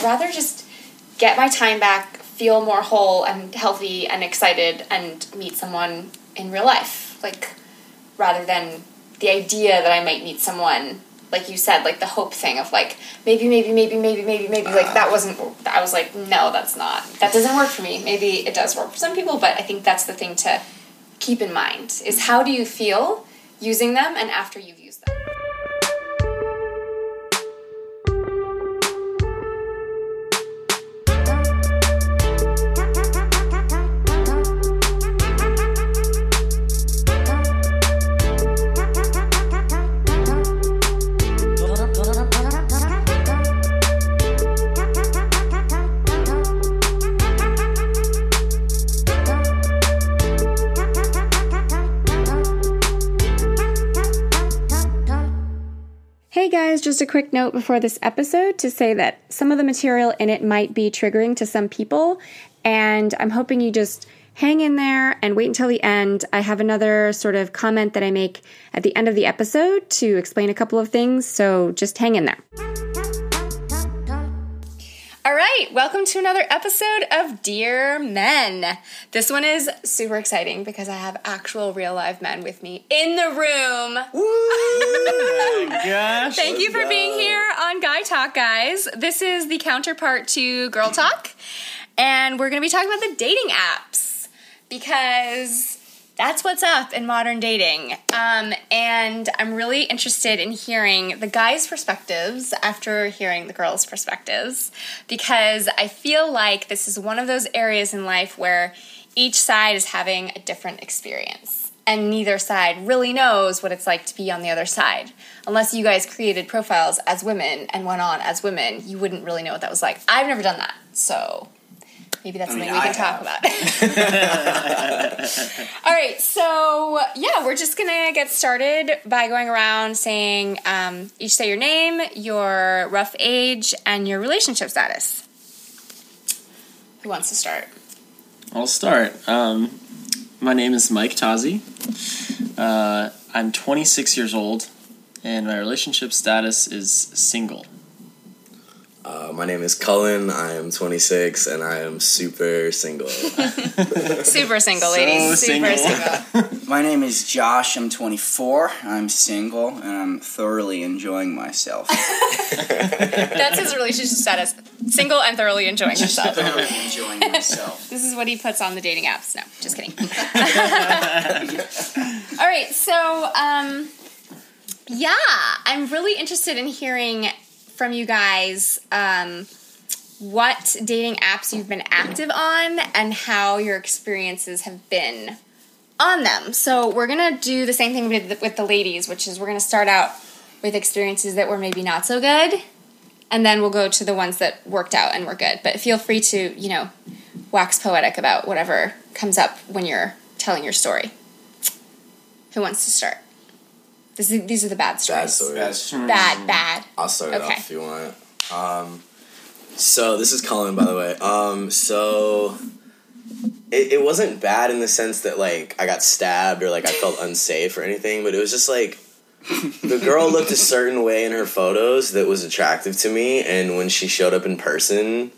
I'd rather just get my time back, feel more whole and healthy and excited, and meet someone in real life. Like, rather than the idea that I might meet someone, like you said, like the hope thing of like, maybe, maybe, maybe, maybe, maybe, maybe. Like, that uh. wasn't, I was like, no, that's not, that doesn't work for me. Maybe it does work for some people, but I think that's the thing to keep in mind is how do you feel using them and after you've used just a quick note before this episode to say that some of the material in it might be triggering to some people, and I'm hoping you just hang in there and wait until the end. I have another sort of comment that I make at the end of the episode to explain a couple of things, so just hang in there. All right, welcome to another episode of Dear Men. This one is super exciting because I have actual real live men with me in the room. Gosh. Thank you for being here on Guy Talk, guys. This is the counterpart to Girl Talk, and we're going to be talking about the dating apps because that's what's up in modern dating. Um, and I'm really interested in hearing the guys' perspectives after hearing the girls' perspectives because I feel like this is one of those areas in life where each side is having a different experience. And neither side really knows what it's like to be on the other side. Unless you guys created profiles as women and went on as women, you wouldn't really know what that was like. I've never done that, so maybe that's I mean, something we I can talk about. All right, so yeah, we're just gonna get started by going around saying um, each say your name, your rough age, and your relationship status. Who wants to start? I'll start. Um, my name is Mike Tazi. Uh, I'm 26 years old, and my relationship status is single. Uh, my name is Cullen. I am 26 and I am super single. Super single, So ladies. Super single. single. My name is Josh. I'm 24. I'm single and I'm thoroughly enjoying myself. That's his relationship status. Single and thoroughly enjoying himself. thoroughly enjoying myself. This is what he puts on the dating apps. No, just kidding. All right, so um, yeah, I'm really interested in hearing from you guys um, what dating apps you've been active on and how your experiences have been on them. So we're gonna do the same thing with the, with the ladies, which is we're gonna start out with experiences that were maybe not so good, and then we'll go to the ones that worked out and were good. But feel free to you know wax poetic about whatever comes up when you're telling your story. Who wants to start? This is, these are the bad stories. Bad story. That's Bad, bad. I'll start it Okay. off if you want. Um, so this is Cullen, by the way. Um, so it, it wasn't bad in the sense that like I got stabbed or like I felt unsafe or anything, but it was just like the girl looked a certain way in her photos that was attractive to me, and when she showed up in person,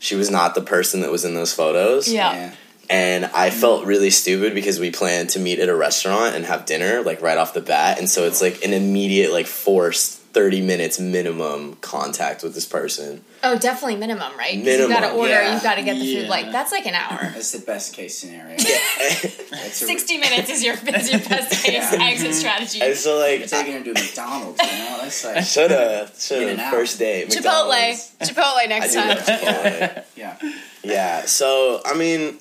she was not the person that was in those photos. yeah. And I felt really stupid because we planned to meet at a restaurant and have dinner like right off the bat, and so it's like an immediate like forced thirty minutes minimum contact with this person. Oh, definitely minimum, right? 'Cause You've got to order. yeah. You've got to get the food. Like that's like an hour. That's the best case scenario. Sixty minutes is your is your best case Yeah. exit strategy. and so like Taking her to McDonald's, you know? That's like, shoulda shoulda In-N-Out. first date Chipotle, McDonald's. Chipotle I next do time. love Chipotle. yeah. Yeah, so I mean,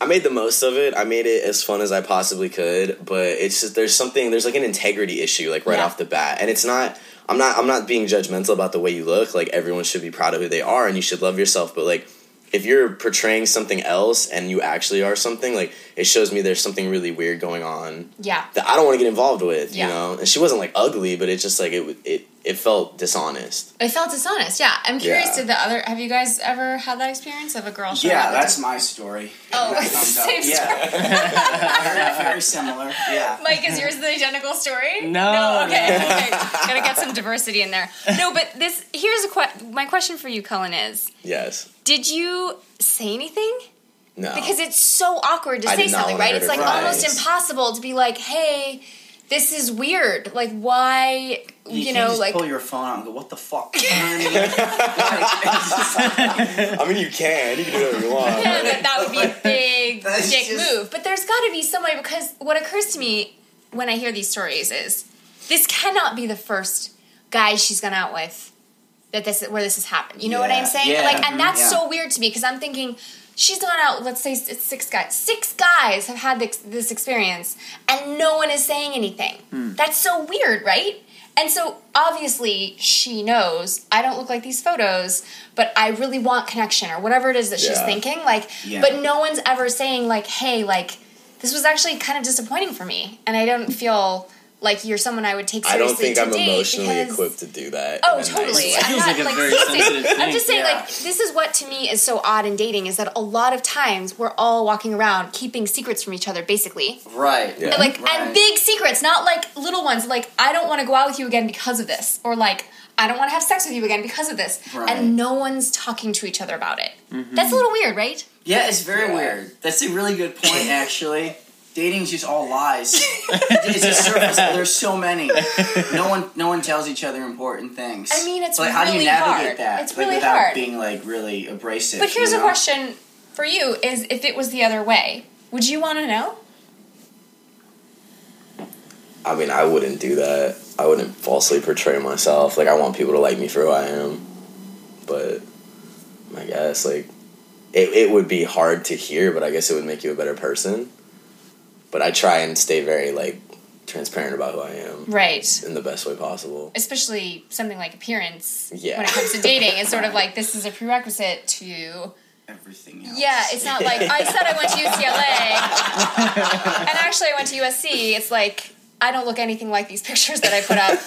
I made the most of it. I made it as fun as I possibly could, but it's just there's something there's like an integrity issue like right Yeah. off the bat, and it's not. I'm not. I'm not being judgmental about the way you look. Like everyone should be proud of who they are, and you should love yourself. But like, if you're portraying something else and you actually are something, like it shows me there's something really weird going on Yeah. that I don't want to get involved with. Yeah. You know, and she wasn't like ugly, but it's just like it it it felt dishonest. It felt dishonest. Yeah. I'm curious. Yeah. Did the other? Have you guys ever had that experience of a girl? showing Yeah, up that's my story. Oh, That comes same Yeah. very, very similar. Yeah. Mike, is yours the identical story? No, No. Okay. no. okay. Gotta get some diversity in there. No, but this here's a que- my question for you, Cullen is: Yes. Did you say anything? No. Because it's so awkward to I say did not something, right? It's her like almost impossible to be like, "Hey, this is weird. Like, why? You, You, know, just like." pull your phone out and go, "What the fuck?" You know what I mean? Like, it's just like- I mean, you can. You can do whatever you want. Yeah, that, that would be a big That's dick just- move. But there's got to be some way because what occurs to me when I hear these stories is this cannot be the first guy she's gone out with that this where this has happened. You know what I'm saying? Yeah. Like, and that's Yeah. so weird to me because I'm thinking she's gone out. Let's say it's six guys. Six guys have had this, this experience, and no one is saying anything. Hmm. That's so weird, right? And so obviously she knows I don't look like these photos, but I really want connection or whatever it is that she's thinking. Like, Yeah. but no one's ever saying like, "Hey, like this was actually kind of disappointing for me," and I don't feel like you're someone I would take seriously. I don't think to I'm emotionally because- equipped to do that. Oh, in nice totally. I'm not, like like, very seriously, sensitive I'm just saying, Yeah. like, this is what to me is so odd in dating is that a lot of times we're all walking around keeping secrets from each other, basically. right. Yeah. And, like, Right. and big secrets, not like little ones. Like, I don't want to go out with you again because of this, or like, I don't want to have sex with you again because of this, Right. and no one's talking to each other about it. Mm-hmm. That's a little weird, right? Yeah, it's very Yeah. weird. That's a really good point, actually. Dating's just all lies. it's a surface. There's so many. No one, no one tells each other important things. I mean, it's like how do you navigate hard. that? It's like, really without hard. being like really abrasive. But here's you a question for you: Is if it was the other way, would you want to know? I mean, I wouldn't do that. I wouldn't falsely portray myself. Like, I want people to like me for who I am. But I guess, like, it, it would be hard to hear, but I guess it would make you a better person. But I try and stay very, like, transparent about who I am Right. in the best way possible. especially something like appearance Yeah. when it comes to dating it's sort of like this is a prerequisite to Everything else. yeah it's not like i said i went to ucla and actually i went to usc it's like i don't look anything like these pictures that i put up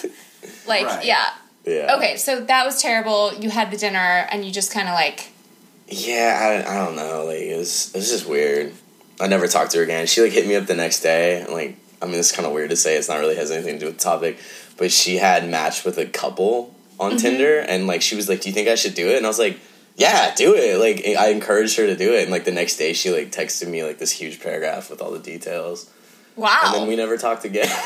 like Right. yeah Yeah. okay so that was terrible you had the dinner and you just kind of like Yeah, I, I don't know. Like, it was, it was just weird. I never talked to her again. She, like, hit me up the next day. And, like, I mean, it's kind of weird to say. It's not really has anything to do with the topic. But she had matched with a couple on mm-hmm. Tinder. And, like, she was like, do you think I should do it? And I was like, yeah, do it. Like, I encouraged her to do it. And, like, the next day, she, like, texted me, like, this huge paragraph with all the details. wow And then we never talked again.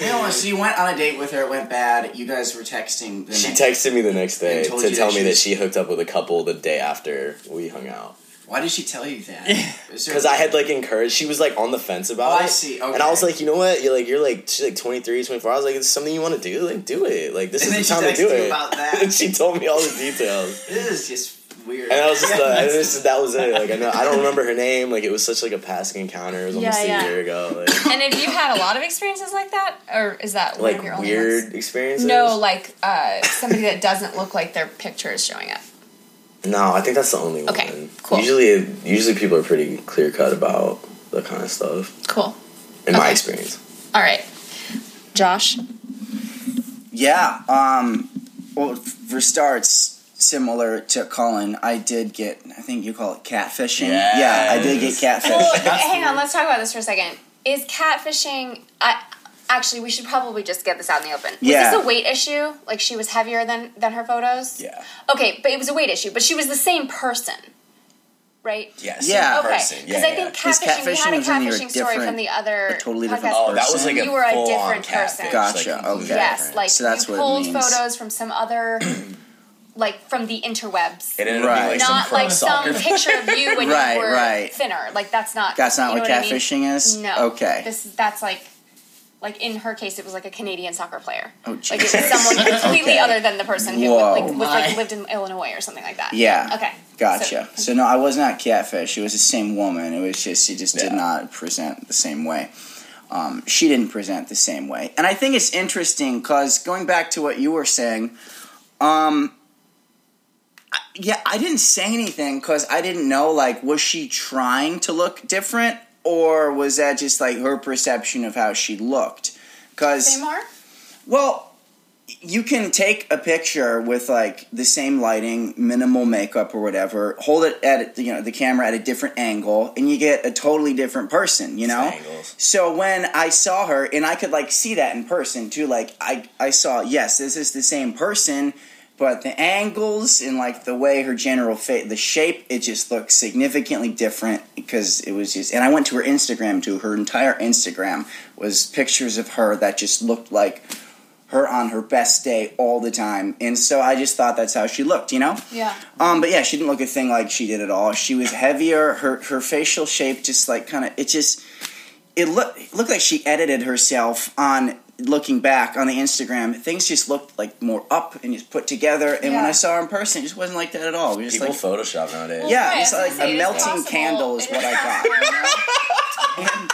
You know, so you went on a date with her. It went bad. You guys were texting. The she next- texted me the next day to tell that me she that she hooked up with a couple the day after we hung out. Why did she tell you that? Because I had like encouraged, she was like on the fence about Oh, it. I see, And I was like, you know what? You're like, you're like, she's like 23, 24. I was like, it's something you want to do? Like, do it. Like, this And is the time to do it. about that. and she told me all the details. This is just weird. And I was just, Yeah, uh, and that's- this, that was it. Like, I know, I don't remember her name. Like, it was such like a passing encounter. It was almost Yeah, a year ago. Like, and have you had a lot of experiences like that or is that one like of your only weird ones? experiences. no like uh, somebody that doesn't look like their picture is showing up no, I think that's the only one. Okay, cool. Usually, usually people are pretty clear cut about that kind of stuff. cool In my experience. all right josh Yeah. Um. Well, for starts, similar to Cullen, I did get. I think you call it catfishing. Yeah, I did get Yes. catfished. Well, hang on, let's talk about this for a second. Is catfishing? I actually, we should probably just get this out in the open. Was Yeah. this a weight issue? Like she was heavier than than her photos? Yeah. Okay, but it was a weight issue. But she was the same person, right? Yes. Yeah. Okay, because I think This catfishing. We had a catfishing was when you were catfishing story from the other a totally different podcast. Oh, that was like a You were a full-on different person. Gotcha, like, okay. Yes, like So that's you what it pulled means. photos from some other, like from the interwebs. It ended up Right. being like not pro like some picture of you when Right, you were right. thinner. Like that's not. That's not you know what I mean? catfishing is. No. Okay. This that's like, like in her case, it was like a Canadian soccer player. Oh, Like it was someone completely Okay. other than the person who Whoa. like was like lived in Illinois or something like that. Yeah. Okay. Gotcha. So- So, no, I was not catfish. It was the same woman. It was just she just did not present the same way. Um, she didn't present the same way, and I think it's interesting because going back to what you were saying, um, I, yeah, I didn't say anything because I didn't know. Like, was she trying to look different, or was that just like her perception of how she looked? Because well, you can take a picture with like the same lighting, minimal makeup or whatever, hold it at you know the camera at a different angle, and you get a totally different person. You know. So when I saw her, and I could like see that in person too. Like I, I saw yes, this is the same person, but the angles and like the way her general face, the shape, it just looked significantly different because it was just. And I went to her Instagram too. Her entire Instagram was pictures of her that just looked like her on her best day all the time. And so I just thought that's how she looked, you know? Yeah. Um, but yeah, she didn't look a thing like she did at all. She was heavier. Her her facial shape just like kind of it just it looked it looked like she edited herself on looking back on the Instagram. Things just looked like more up and just put together. And when I saw her in person, it just wasn't like that at all. It was just People like Photoshop nowadays. yeah, Right, it's I was like a melting possible. candle is what I got. You know? And,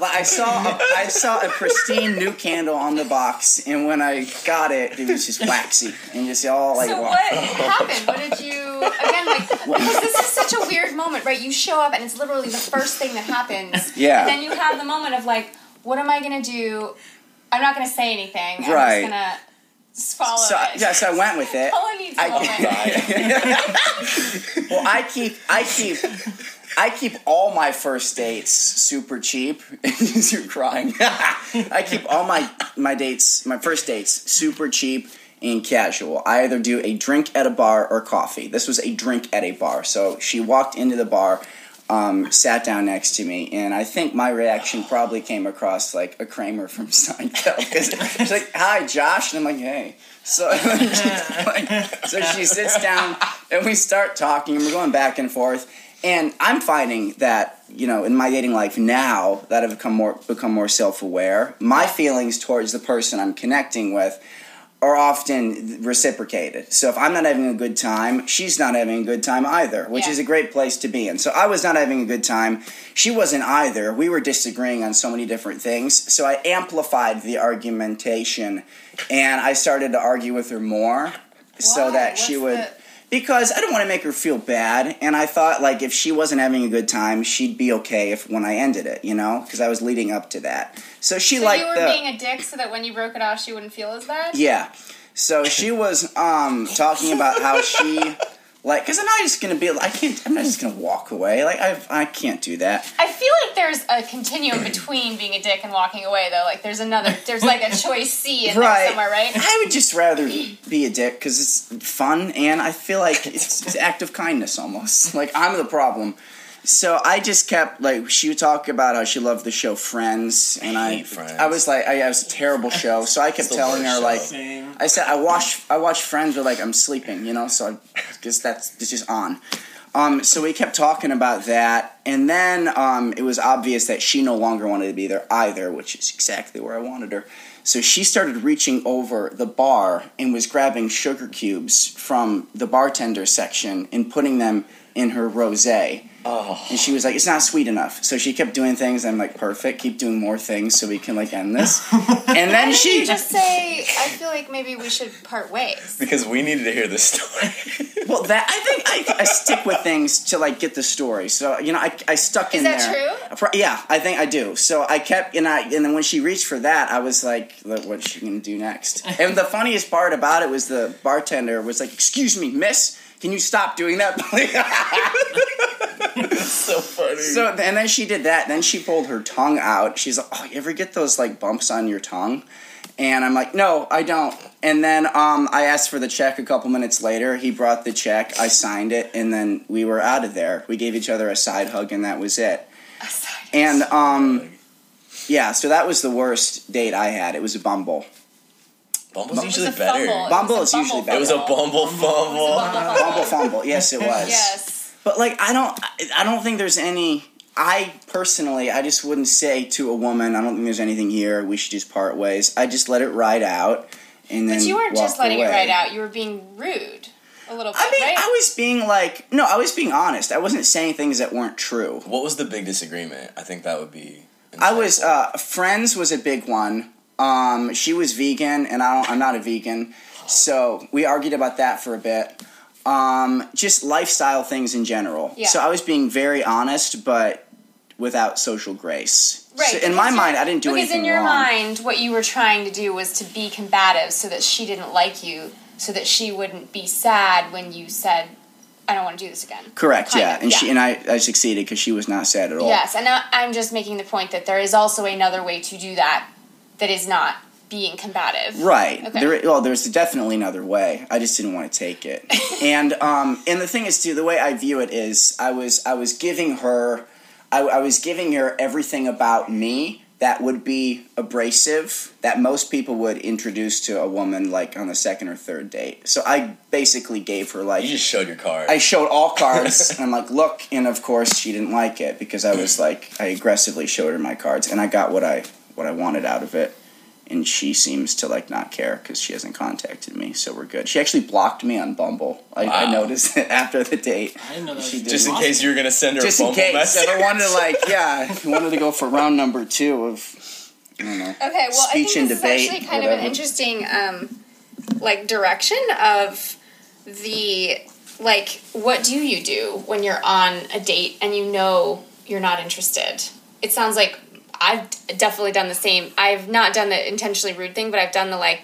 like I saw, a, I saw a pristine new candle on the box, and when I got it, it was just waxy and just all like. So wa- what happened? What did you again like? Because this is such a weird moment, right? You show up and it's literally the first thing that happens. Yeah. And then you have the moment of like, what am I gonna do? I'm not gonna say anything. I'm Right. just gonna just follow So it. yeah, so I went with it. All I need is a I- moment. Well, I keep, I keep, I keep all my first dates super cheap. You're crying. I keep all my my dates, my first dates, super cheap and casual. I either do a drink at a bar or coffee. This was a drink at a bar. So she walked into the bar. Um, sat down next to me, and I think my reaction probably came across like a Kramer from Seinfeld. Because she's like, "Hi, Josh," and I'm like, "Hey." So, like, so she sits down, and we start talking, and we're going back and forth. And I'm finding that you know in my dating life now that I've become more become more self aware, my feelings towards the person I'm connecting with are often reciprocated. So if I'm not having a good time, she's not having a good time either, which Yeah. is a great place to be in. So I was not having a good time. She wasn't either. We were disagreeing on so many different things. So I amplified the argumentation and I started to argue with her more so Why? that she would the- because I don't want to make her feel bad, and I thought like if she wasn't having a good time, she'd be okay if when I ended it, you know, because I was leading up to that. So she So liked you were the being a dick so that when you broke it off, she wouldn't feel as bad. yeah. So she was um talking about how she like because I'm not just gonna be I can't I'm not just gonna walk away like I I can't do that. I feel like there's a continuum between being a dick and walking away, though. Like there's another, there's like a choice C in Right. there somewhere, right? I would just rather be a dick because it's fun and I feel like it's, it's act of kindness almost. Like I'm the problem. So I just kept like she would talk about how she loved the show Friends, and I, hate Friends. I was like, I, it was a terrible show. So I kept It's telling her like, Same. I said I watch I watch Friends, but like I'm sleeping, you know. So I guess that's it's just on. Um, so we kept talking about that, and then um, it was obvious that she no longer wanted to be there either, which is exactly where I wanted her. So she started reaching over the bar and was grabbing sugar cubes from the bartender section and putting them in her rosé. Oh. And she was like, "It's not sweet enough." So she kept doing things. I'm like, "Perfect, keep doing more things so we can like end this." And then didn't she you just say, I feel like maybe we should part ways. Because we needed to hear this story. Well, that I think I, I stick with things to like get the story. So you know, I, I stuck in that there. true? Yeah, I think I do. So I kept and I and then when she reached for that, I was like, "Look, "What's she gonna do next?" And the funniest part about it was the bartender was like, "Excuse me, Miss." Can you stop doing that, please? so funny. so and then she did that. Then she pulled her tongue out. She's like, "Oh, you ever get those like bumps on your tongue?" And I'm like, "No, I don't." And then um, I asked for the check a couple minutes later. He brought the check. I signed it, and then we were out of there. We gave each other a side hug, and that was it. And um, yeah, so that was the worst date I had. It was a Bumble. Bumble's It was usually better. fumble. Bumble is usually better. It was a fumble. bumble fumble. Bumble Bumble Fumble. Yes, it was. Yes. But like, I don't, I don't think there's any. I personally, I just wouldn't say to a woman, I don't think there's anything here. We should just part ways. I just let it ride out, and then. But you weren't just walk letting it ride out. You were being rude a little bit, I mean, right? I was being like, no, I was being honest. I wasn't saying things that weren't true. What was the big disagreement? I think that would be. I was uh, friends was a big one. Um, she was vegan, and I don't, I'm not a vegan, so we argued about that for a bit. um, just lifestyle things in general. Yeah. So I was being very honest, but without social grace. Right. So in my mind, I didn't do because anything Because in your wrong. mind, what you were trying to do was to be combative, so that she didn't like you, so that she wouldn't be sad when you said, "I don't want to do this again." Correct. Kind yeah, of, and she and I, I succeeded because she was not sad at all. Yes, and I- I'm just making the point that there is also another way to do that that is not being combative. Right. Okay. There, well, there's definitely another way. I just didn't want to take it. and um, and the thing is, too, the way I view it is, I was I was giving her, I, I was giving her everything about me that would be abrasive that most people would introduce to a woman like on the second or third date. So I basically gave her like You just showed your card. I showed all cards and I'm like, look, and of course she didn't like it because I was like I aggressively showed her my cards and I got what I what I wanted out of it. And she seems to like not care because she hasn't contacted me, so we're good. She actually blocked me on Bumble. I, I noticed it after the date. I didn't know that She did. just in case you were gonna send her Just a in Bumble case, message. I wanted to like, yeah, if you wanted to go for round number two of, I don't know. Okay, well, Speech I think and this debate, is actually kind of an interesting, um, like, direction of the like, what do you do when you're on a date and you know you're not interested? It sounds like I've definitely done the same. I've not done the intentionally rude thing, but I've done the like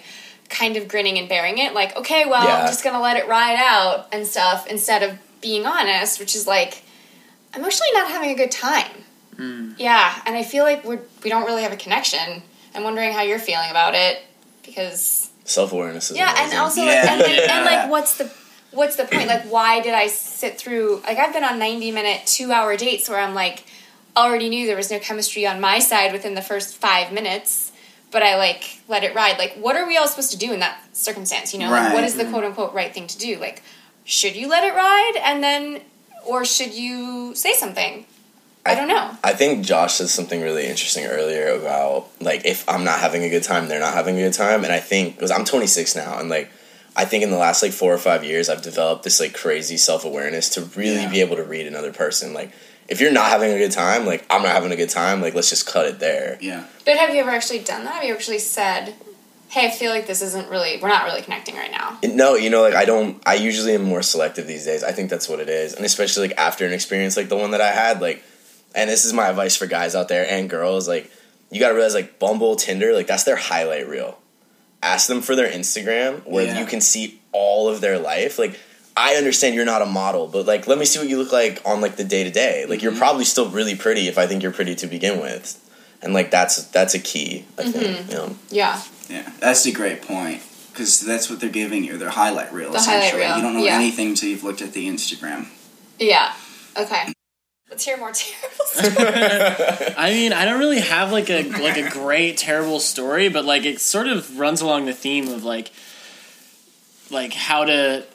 kind of grinning and bearing it. Like, okay, well, Yeah. I'm just gonna let it ride out and stuff instead of being honest, which is like, I'm actually not having a good time. Hmm. Yeah, and I feel like we're we don't really have a connection. I'm wondering how you're feeling about it because Self awareness is yeah, and also Yeah. like, and, then, and like what's the what's the point? Like why did I sit through like I've been on 90 minute, 2 hour dates where I'm like already knew there was no chemistry on my side within the first 5 minutes, but I like let it ride. Like what are we all supposed to do in that circumstance, you know? Like what Right. is the mm-hmm. quote unquote right thing to do? Like should you let it ride and then or should you say something? I don't know. I think Josh said something really interesting earlier about like if I'm not having a good time, they're not having a good time, and I think because I'm 26 now, and like I think in the last like four or five years, I've developed this like crazy self awareness to really Yeah. be able to read another person. Like if you're not having a good time, like I'm not having a good time, like let's just cut it there. Yeah. But have you ever actually done that? Have you actually said, "Hey, I feel like this isn't really. We're not really connecting right now." No, you know, like I don't. I usually am more selective these days. I think that's what it is, and especially like after an experience like the one that I had, like, and this is my advice for guys out there and girls, like, you gotta realize like Bumble, Tinder, like that's their highlight reel. Ask them for their Instagram where Yeah. you can see all of their life. Like, I understand you're not a model, but like, let me see what you look like on like the day to day. Like, you're mm-hmm. probably still really pretty if I think you're pretty to begin with, and like that's that's a key. I think. Mm-hmm. You know. Yeah. Yeah, that's a great point because that's what they're giving you. Their highlight reel. The highlight essentially. reel, You don't know yeah. anything until you've looked at the Instagram. Yeah. Okay. Let's hear more terrible. I mean, I don't really have like a like a great terrible story, but like it sort of runs along the theme of like like how to h-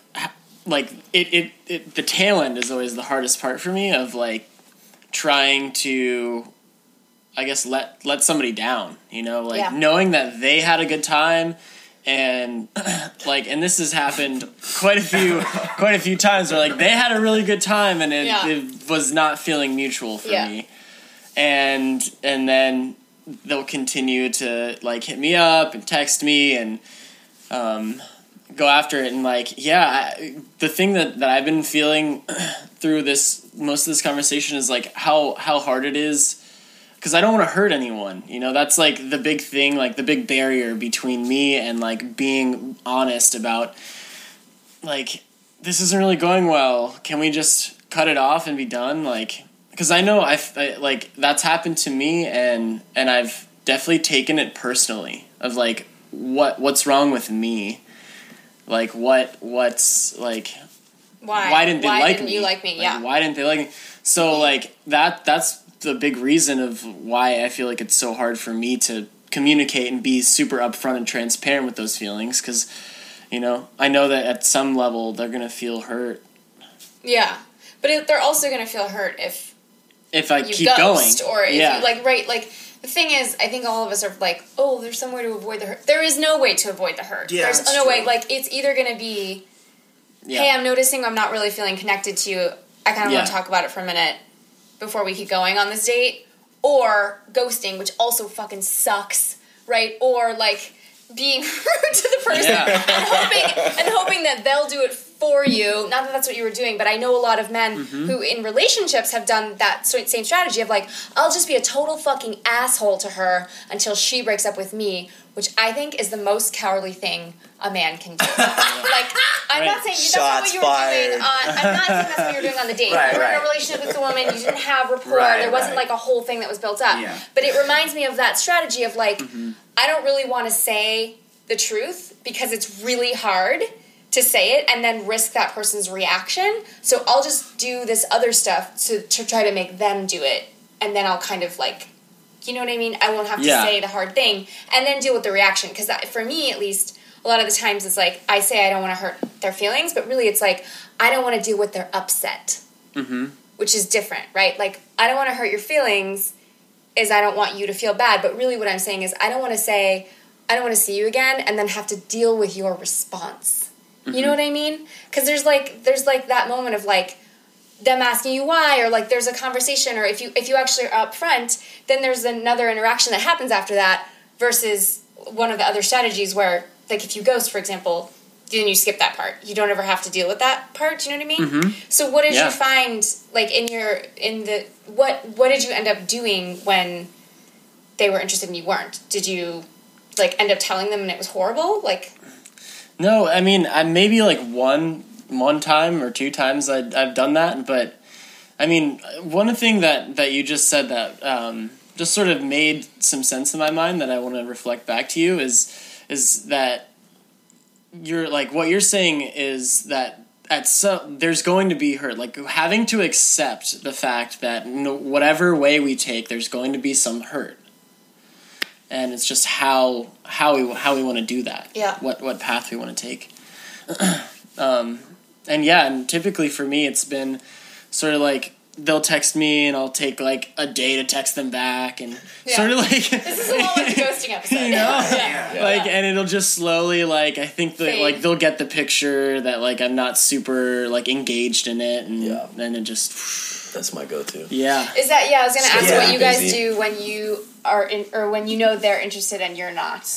like it, it, it the tail end is always the hardest part for me of like trying to I guess let let somebody down, you know, like Yeah. knowing that they had a good time and like and this has happened quite a few quite a few times where like they had a really good time and it, Yeah. it was not feeling mutual for Yeah. me and and then they'll continue to like hit me up and text me and um, go after it and like yeah I, the thing that, that i've been feeling through this most of this conversation is like how how hard it is because i don't want to hurt anyone you know? That's like the big thing like the big barrier between me and like being honest about like this isn't really going well. Can we just cut it off and be done? Like because i know I've, I like that's happened to me and and i've definitely taken it personally of like what what's wrong with me like what what's like Why? why didn't they why like didn't me you like me? Like, yeah. why didn't they like me so like that that's the big reason of why i feel like it's so hard for me to communicate and be super upfront and transparent with those feelings because you know i know that at some level they're gonna feel hurt Yeah. But it, they're also gonna feel hurt if if i you keep ghost going or if yeah you like right like. The thing is, I think all of us are like, oh, there's some way to avoid the hurt. There is no way to avoid the hurt. Yeah, there's no way. Like, it's either going to be, yeah. hey, I'm noticing I'm not really feeling connected to you. I kind of Yeah. want to talk about it for a minute before we keep going on this date. Or ghosting, which also fucking sucks, right? Or like being rude to the person and hoping and hoping that they'll do it for you. Not that that's what you were doing, but I know a lot of men who in relationships have done that same strategy of like, I'll just be a total fucking asshole to her until she breaks up with me, which I think is the most cowardly thing a man can do. like, I'm not saying that's not what you were fired. doing on. I'm not saying that's what you were doing on the date. Right, you were in a relationship with a woman. You didn't have rapport. Right, there wasn't right. like a whole thing that was built up. Yeah. But it reminds me of that strategy of like, Mm-hmm. I don't really want to say the truth because it's really hard to say it and then risk that person's reaction. So I'll just do this other stuff to, to try to make them do it. And then I'll kind of like, you know what I mean? I won't have to Yeah. say the hard thing and then deal with the reaction. Because for me, at least, a lot of the times it's like, I say I don't want to hurt their feelings, but really it's like, I don't want to deal with their upset. Mm-hmm. Which is different, right? Like, I don't want to hurt your feelings is I don't want you to feel bad. But really, what I'm saying is, I don't want to say, I don't want to see you again, and then have to deal with your response. You know mm-hmm. what I mean? Because there's like there's like that moment of like them asking you why, or like there's a conversation, or if you if you actually are upfront, then there's another interaction that happens after that. Versus one of the other strategies where, like, if you ghost, for example, then you skip that part. You don't ever have to deal with that part. Do you know what I mean? Mm-hmm. So, what did Yeah. you find like in your in the what what did you end up doing when they were interested and you weren't? Did you like end up telling them and it was horrible? Like, No, I mean, I maybe like one one time or two times I, I've done that, but I mean, one thing that that you just said that um, just sort of made some sense in my mind that I want to reflect back to you is is that you're like what you're saying is that at some there's going to be hurt. Like having to accept the fact that no, whatever way we take there's going to be some hurt and it's just how how we how we want to do that Yeah. what what path we want to take um and yeah and typically for me it's been sort of like they'll text me and I'll take like a day to text them back and Yeah. sort of like this is a lot like a ghosting episode. You know? yeah. like and it'll just slowly like i think that Fade. like they'll get the picture that like i'm not super like engaged in it and Yeah. then it just That's my go-to. yeah Is that yeah? I was gonna ask Yeah. what you guys Busy. do when you are in, or when you know they're interested and you're not.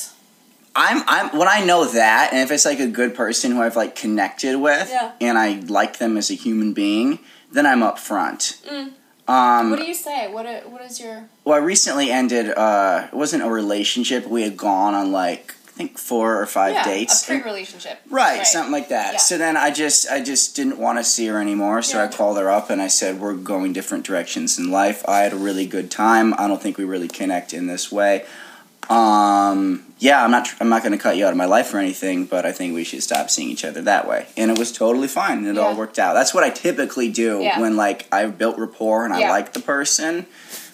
I'm I'm when I know that, and if it's like a good person who I've like connected with, Yeah. and I like them as a human being, then I'm up front. Mm. Um, What do you say? What what is your well, I recently ended. Uh, it wasn't a relationship. We had gone on like I think four or five yeah dates. a pre-relationship? Right, something like that. Yeah. So then I just I just didn't want to see her anymore. So I called her up and I said we're going different directions in life. I had a really good time. I don't think we really connect in this way. Um, yeah, I'm not tr- I'm not going to cut you out of my life or anything, but I think we should stop seeing each other that way. And it was totally fine. It all worked out. That's what I typically do Yeah. when like I've built rapport and I Yeah. like the person.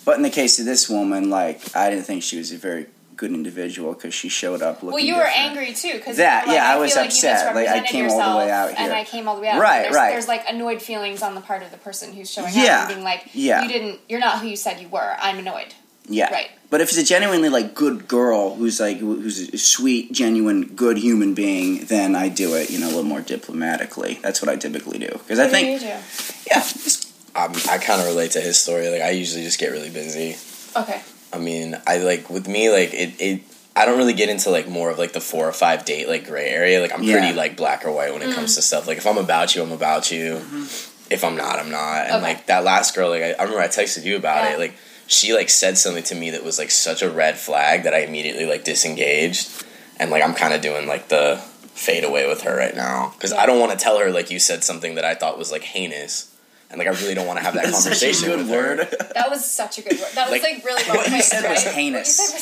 But in the case of this woman, like I didn't think she was a very good individual because she showed up looking. Well, you were angry too because That- yeah, I was upset. Like, I came all the way out here, and. I came all the way out. Right, there's, right. There's like annoyed feelings on the part of the person who's showing up Yeah, and being like, yeah. you didn't, you're not who you said you were. I'm annoyed. Yeah. Right. But if it's a genuinely like good girl who's like who's a sweet, genuine, good human being, then I do it, you know, a little more diplomatically. That's what I typically do because I What do think, you do? yeah, just- Um, I kind of relate to his story. Like I usually just get really busy. Okay. I mean, I like with me like it. it I don't really get into like more of like the four or five date like gray area. Like I'm Yeah. pretty like black or white when it Mm. comes to stuff. Like if I'm about you, I'm about you. If I'm not, I'm not. And Okay. like that last girl, like I, I remember I texted you about Yeah. it. Like she like said something to me that was like such a red flag that I immediately like disengaged. And like I'm kind of doing like the fade away with her right now because I don't want to tell her like you said something that I thought was like heinous. And like I really don't want to have that that's such a conversation good with word. her. That was such a good word. That was Like, like, really well what you said was right? heinous. What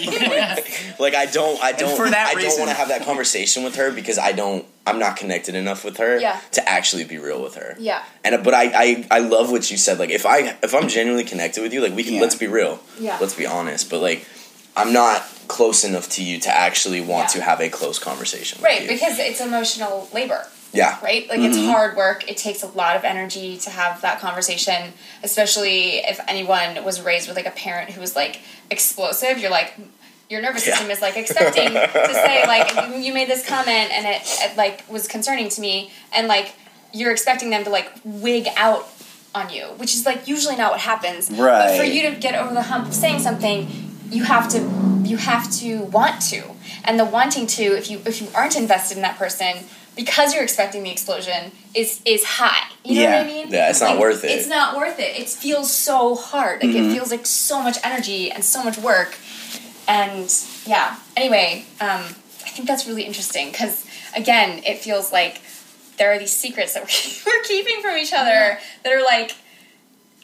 you said was heinous. like I don't I don't for that I don't want to have that conversation with her because I don't I'm not connected enough with her Yeah. to actually be real with her. yeah. And but I, I I love what you said like if I if I'm genuinely connected with you like we can Yeah. let's be real. Yeah. Let's be honest, but like I'm not close enough to you to actually want Yeah. to have a close conversation with Right, you. because it's emotional labor. Yeah. right? Like Mm-hmm. it's hard work. It takes a lot of energy to have that conversation, especially if anyone was raised with like a parent who was like explosive. You're like your nervous Yeah. system is like expecting to say like you made this comment and it, it like was concerning to me and like you're expecting them to like wig out on you, which is like usually not what happens. Right. But for you to get over the hump of saying something, you have to you have to want to. And the wanting to, if you if you aren't invested in that person, because you're expecting the explosion is is high. You know what I mean? Yeah, it's not Like, worth it. It's not worth it. It feels so hard. Like Mm-hmm. it feels like so much energy and so much work. And yeah. Anyway, um, I think that's really interesting because again, it feels like there are these secrets that we're, we're keeping from each other that are like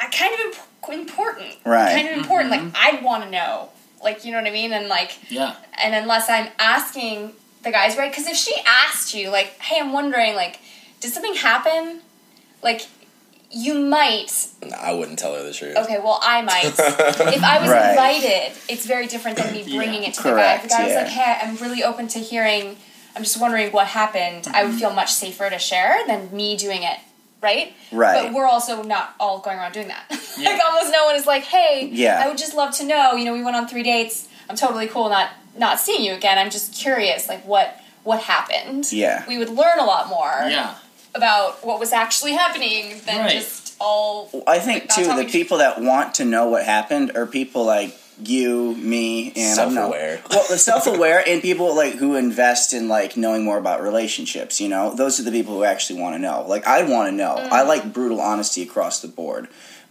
uh, kind of imp- important. Right. Kind of important. Like I'd want to know. Like you know what I mean? And like Yeah. and unless I'm asking the guys right, because if she asked you like, "Hey, I'm wondering, like, did something happen?" Like, you might. I wouldn't tell her the truth. Okay, well, I might. if I was Right. invited, it's very different than me bringing it to the guy. If the Correct, guy was yeah. like, "Hey, I'm really open to hearing. I'm just wondering what happened," I Mm-hmm. would feel much safer to share than me doing it. Right? Right. But we're also not all going around doing that. like almost no one is like, "Hey, Yeah. I would just love to know. You know, we went on three dates. I'm totally cool not not seeing you again. I'm just curious, like what what happened. Yeah. we would learn a lot more Yeah. about what was actually happening than Right. just all. I think Not too the talking- people that want to know what happened are people like you, me, and I don't. Self-aware. Well, the self-aware and people like who invest in like knowing more about relationships. You know, those are the people who actually want to know. Like I want to know. I mm. like brutal honesty across the board,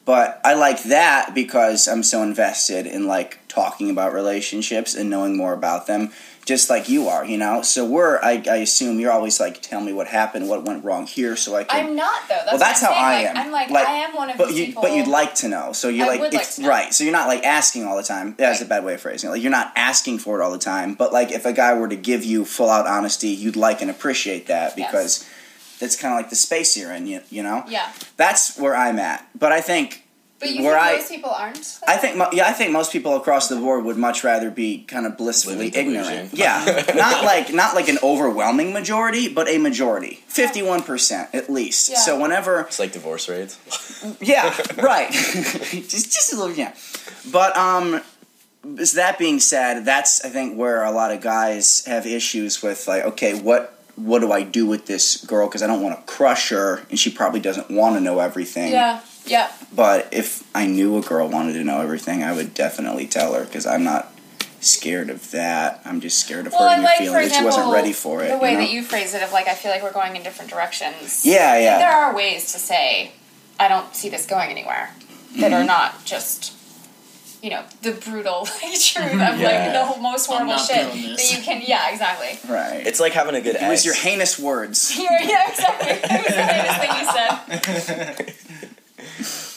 but I like that because I'm so invested in like talking about relationships and knowing more about them. Just like you are, you know. So we're, I, I assume you're always like, tell me what happened, what went wrong here, so I can I'm not though. That's well, that's how I'm I'm Like, I'm like, I am one of but these you, people. But you'd like to know, so you're I like, like right? So you're not like asking all the time. That's Right. a bad way of phrasing it. Like you're not asking for it all the time. But like if a guy were to give you full out honesty, you'd like and appreciate that Yes. Because that's kind of like the space you're in. You, you know, Yeah, that's where I'm at. But I think but you where think I. most people aren't. I think, mo- yeah, I think most people across the board would much rather be kind of blissfully ignorant. Yeah, not like not like an overwhelming majority, but a majority, fifty-one percent at least. Yeah. So whenever It's like divorce rates. yeah, right. just just a little yeah. But um is that being said, that's I think where a lot of guys have issues with like okay, what what do I do with this girl because I don't want to crush her and she probably doesn't want to know everything. Yeah, yeah. But if I knew a girl wanted to know everything, I would definitely tell her because I'm not scared of that. I'm just scared of Well, hurting her like, for feelings that she example, wasn't ready for it. the way you know? that you phrase it of like, I feel like we're going in different directions. Yeah, yeah. there are ways to say, I don't see this going anywhere, that Mm-hmm. are not just, you know, the brutal like, truth mm-hmm. of Yeah. like the whole, most I'm horrible not shit doing that you can. Yeah, exactly. Right. It's like having a good it ex. was your heinous words. You're- yeah, exactly. That was the latest thing you said.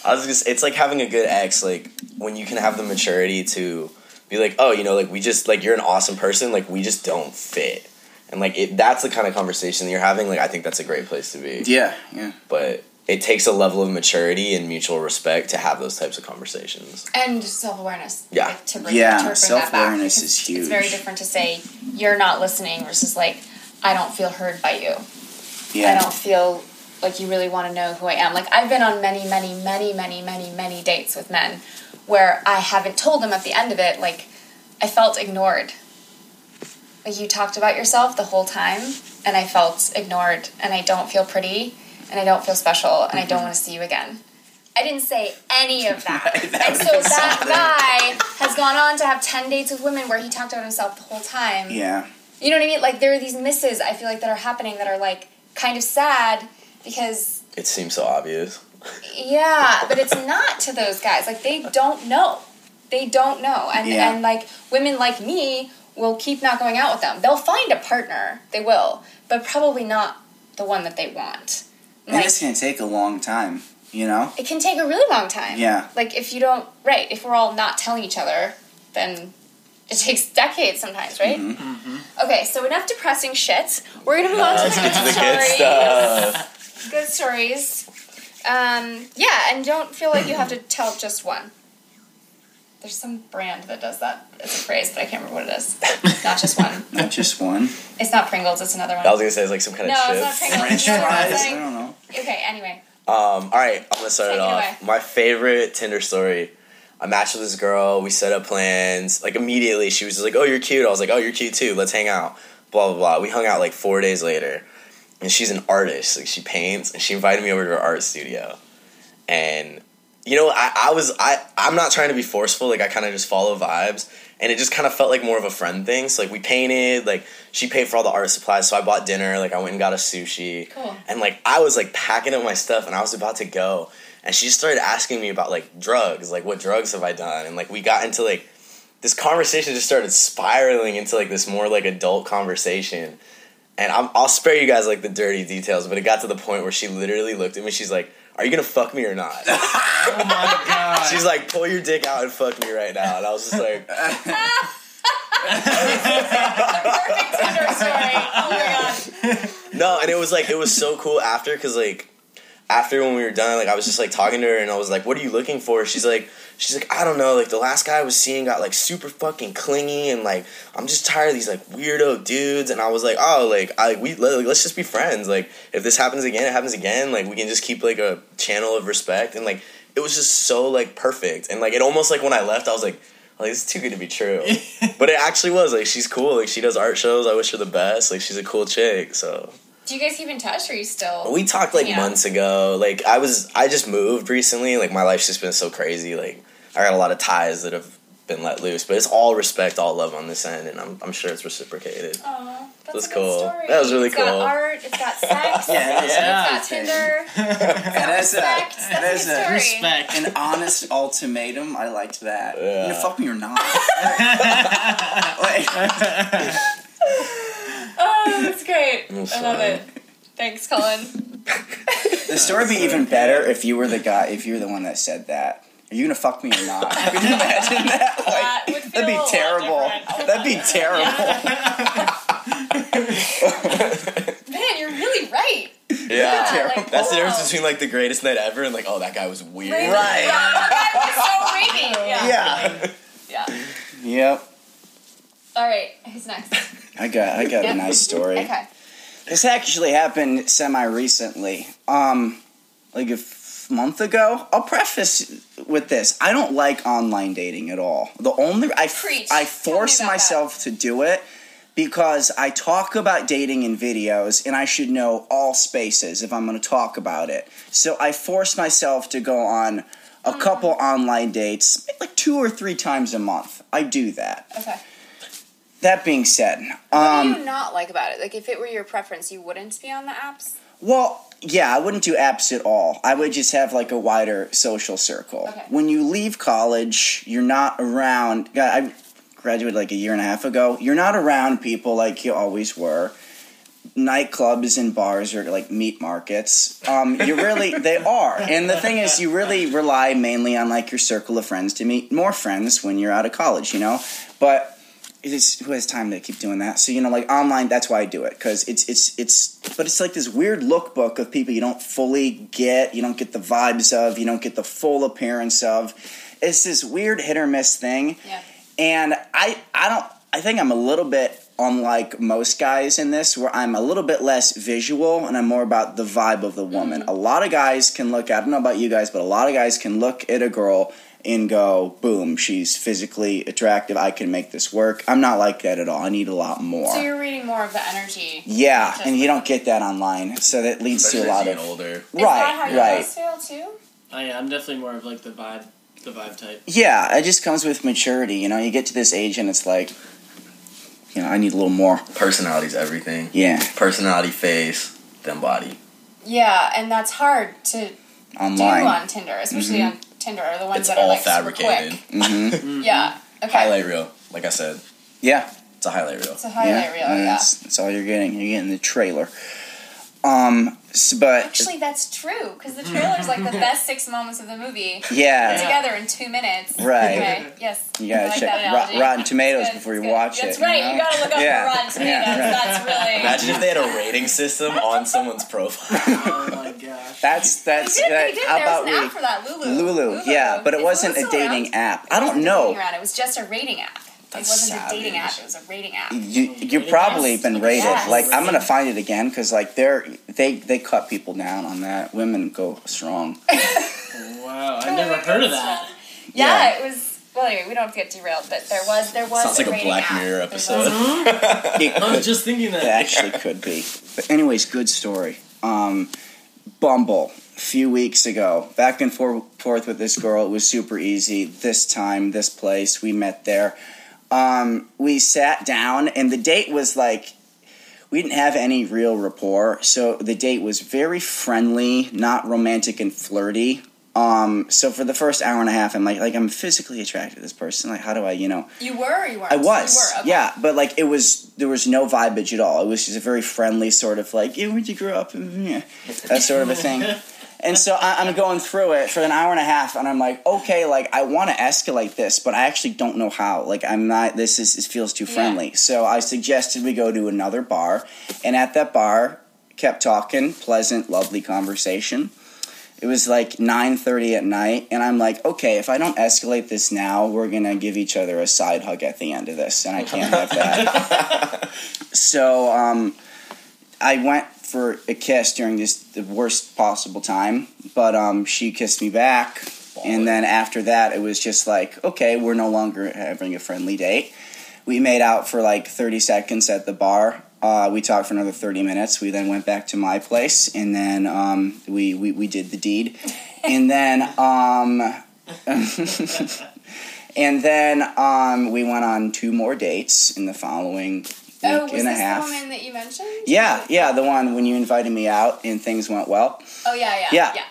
I was just it's like having a good ex, like when you can have the maturity to be like, oh, you know, like we just like you're an awesome person, like we just don't fit. And like it that's the kind of conversation that you're having, like I think that's a great place to be. Yeah, yeah. But it takes a level of maturity and mutual respect to have those types of conversations. And self awareness. Yeah. Like, to bring, Yeah, to bring self-awareness because is It's very different to say, you're not listening versus like, I don't feel heard by you. Yeah. I don't feel like you really want to know who I am. Like I've been on many, many, many, many, many, many dates with men where I haven't told them at the end of it, like I felt ignored. Like you talked about yourself the whole time and I felt ignored and I don't feel pretty and I don't feel special and I don't want to see you again. I didn't say any of that. That and so that something. guy has gone on to have 10 dates with women where he talked about himself the whole time. Yeah. You know what I mean? Like there are these misses I feel like that are happening that are like kind of sad because It seems so obvious. yeah, but it's not to those guys. Like they don't know. They don't know. And Yeah. and like women like me will keep not going out with them. They'll find a partner. They will, but probably not the one that they want. And Like it's gonna take a long time, you know? it can take a really long time. Yeah. Like if you don't right, if we're all not telling each other, then it takes decades sometimes, right? Mm-hmm. Okay, so enough depressing shit. We're gonna move on to the good The good stories. stuff. Good stories. Um, yeah, and don't feel like you have to tell just one. There's some brand that does that as a phrase, but I can't remember what it is. Not just one. Not just one. It's not Pringles. It's another one. I was gonna say it's like some kind no, of it's not. Pringles. French You know I'm fries. I don't know. Okay. Anyway. Um, all right, I'm gonna start Take it it off. away. My favorite Tinder story. I matched with this girl. We set up plans. Like immediately, she was just like, "Oh, you're cute." I was like, "Oh, you're cute too. Let's hang out." Blah blah blah. We hung out like four days later, and she's an artist. Like she paints, and she invited me over to her art studio. And you know, I, I was I I'm not trying to be forceful. Like I kind of just follow vibes, and it just kind of felt like more of a friend thing. So like we painted, like she paid for all the art supplies, so I bought dinner. Like I went and got a sushi, Cool. and like I was like packing up my stuff, and I was about to go, and she just started asking me about like drugs, like what drugs have I done, and like we got into like this conversation just started spiraling into like this more like adult conversation. And I'm, I'll spare you guys like the dirty details, but it got to the point where she literally looked at me. She's like, "Are you gonna fuck me or not?" Oh my god. She's like, "Pull your dick out and fuck me right now." And I was just like, Perfect Tinder story. Oh my god. "No," and it was like it was so cool after because like after when we were done, like I was just like talking to her and I was like, "What are you looking for?" She's like, "She's like, I don't know. Like the last guy I was seeing got like super fucking clingy and like I'm just tired of these like weirdo dudes." And I was like, "Oh, like I we like, let's just be friends. Like if this happens again, it happens again. Like we can just keep like a channel of respect." And like it was just so like perfect and like it almost like when I left, I was like. Like this is too good to be true, but it actually was. Like she's cool. Like she does art shows. I wish her the best. Like she's a cool chick. So Do you guys keep in touch or are you still we talked like Yeah. months ago. Like I was, I just moved recently. Like my life's just been so crazy. Like I got a lot of ties that have been let loose, but it's all respect, all love on this end, and I'm, I'm sure it's reciprocated. Aw, that's, That's a good cool. story. That was really cool. It's got art, it's got sex, Yeah, it's yeah. got Tinder, That's a, respect. That's a that's good a story. Respect. an honest ultimatum. I liked that. Yeah. You gonna fuck me or not? like, Oh, that's great. I love it. Thanks, Cullen. the story would be even better if you were the guy, if you were the one that said that. Are you gonna fuck me or not? Can you imagine that? Like, That would feel that'd be a lot terrible. That'd be terrible. Man, you're really right. Yeah, terrible. like, that's the difference between like the greatest night ever and like, oh, that guy was weird. Rapey. Right. Yeah, that guy was so rapey. Yeah. Yeah. Yeah. Yep. All right. Who's next? I got I got a nice story. Okay. This actually happened semi recently. Um, like a f- month ago. I'll preface with this: I don't like online dating at all. The only I f- Preach. I force myself to do it because I talk about dating in videos, and I should know all spaces if I'm going to talk about it. So I force myself to go on a Mm. couple online dates, like two or three times a month. I do that. Okay. That being said, What um, do you not like about it? Like, if it were your preference, you wouldn't be on the apps? Well, yeah, I wouldn't do apps at all. I would just have like a wider social circle. Okay. When you leave college, you're not around. I graduated like a year and a half ago. You're not around people like you always were. Nightclubs and bars are like meat markets. Um, you really, they are. And the thing is, you really rely mainly on like your circle of friends to meet more friends when you're out of college, you know? But it's who has time to keep doing that? So you know like online that's why i do it because it's it's it's but it's like this weird lookbook of people you don't fully get you don't get the vibes of you don't get the full appearance of. It's this weird hit or miss thing. Yeah. and i i don't i think i'm a little bit unlike most guys in this where i'm a little bit less visual and i'm more about the vibe of the woman. Mm-hmm. A lot of guys can look i don't know about you guys but a lot of guys can look at a girl and go boom she's physically attractive i can make this work i'm not like that at all i need a lot more So you're reading more of the energy. yeah and you don't get that online so that leads Especially to a lot as of you get older. Is that how right you right guys feel too? Oh yeah, I'm definitely more of like the vibe, the vibe type. yeah it just comes with maturity you know you get to this age and it's like you know i need a little more Personality's everything. yeah Personality, face, then body. Yeah, and that's hard to online do on Tinder, especially mm-hmm. on Tinder, or the ones It's that all are like fabricated. super quick. hmm Yeah. Okay. Highlight reel, like I said, yeah it's a highlight reel. It's a highlight yeah, reel. Yeah. That's, that's all you're getting you're getting the trailer um but Actually, that's true because the trailer's like the best six moments of the movie yeah together in two minutes. Right. Okay. Yes. You gotta like check that Rot- Rotten Tomatoes good, before you good. watch That's it. That's right. know? You gotta look up Yeah, for Rotten Tomatoes. yeah, right. That's really. Imagine if they had a rating system on someone's profile. Oh my gosh. That's They that's did. that, They did. how There's about an we app for that. Lulu. Lulu, yeah, but it wasn't Lulu a dating around? app. I don't know. It was just a rating app. That's it wasn't a dating app. It was a rating app. You you've probably been rated. Yes. Like I'm gonna find it again because like they're they they cut people down on that. Women go strong. Wow, I've never heard of that. Yeah, Yeah. it was. Well, anyway, we don't have to get derailed, but there was there was Sounds like a Black app. Mirror episode. was- It, I was just thinking that. it actually could be. But anyways, good story. Um, Bumble. A few weeks ago. Back and forth with this girl. It was super easy. This time, this place, we met there. Um, we sat down, and the date was like we didn't have any real rapport, so the date was very friendly, not romantic and flirty. Um, so for the first hour and a half, I'm like, like I'm physically attracted to this person. Like, how do I, you know? You were or you weren't? I was, You were, okay. yeah, but like it was, there was no vibage at all. It was just a very friendly sort of like, yeah, where'd you grow up? Yeah, that sort of a thing. And so I, I'm going through it for an hour and a half, and I'm like, okay, like I want to escalate this, but I actually don't know how. Like I'm not. This is feels too friendly. So I suggested we go to another bar, and at that bar, kept talking, pleasant, lovely conversation. It was like 9:30 at night and I'm like, "Okay, if I don't escalate this now, we're going to give each other a side hug at the end of this and I can't have that." so, um I went for a kiss during this the worst possible time, but um she kissed me back and then after that it was just like, "Okay, we're no longer having a friendly date." We made out for like 30 seconds at the bar. Uh, we talked for another 30 minutes. We then went back to my place, and then um, we, we, we did the deed. And then, um, and then um, we went on two more dates in the following week Oh, was and a half. the woman that you mentioned? Yeah, yeah, the one when you invited me out and things went well. Oh yeah, yeah, Yeah. yeah.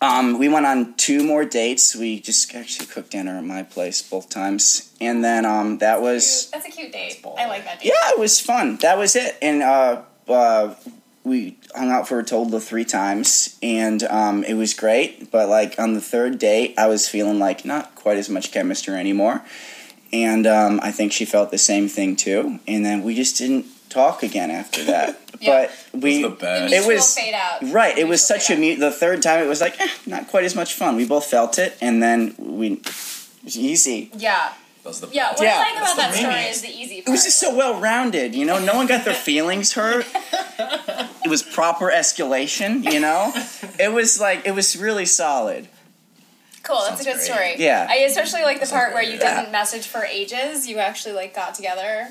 Um, we went on two more dates. We just actually cooked dinner at my place both times, and then um, that was Cute. That's a cute date. I like that date. yeah, it was fun. That was it, and uh, uh, we hung out for a total of three times, and um, it was great. But like on the third date, I was feeling like not quite as much chemistry anymore, and um, I think she felt the same thing too. And then we just didn't talk again after that. Yeah. But we It was the best. It was fade out. right. It was such a fade out. mu- the third time it was like eh, not quite as much fun. We both felt it, and then we it was easy. Yeah. The Yeah, what Yeah, I like about that that's the story main- is the easy part. It was just so well rounded, you know. No one got their feelings hurt. It was proper escalation, you know. It was like it was really solid. Cool. That's a good great. story. Yeah. I especially like the part where you Yeah. didn't message for ages. You actually like got together.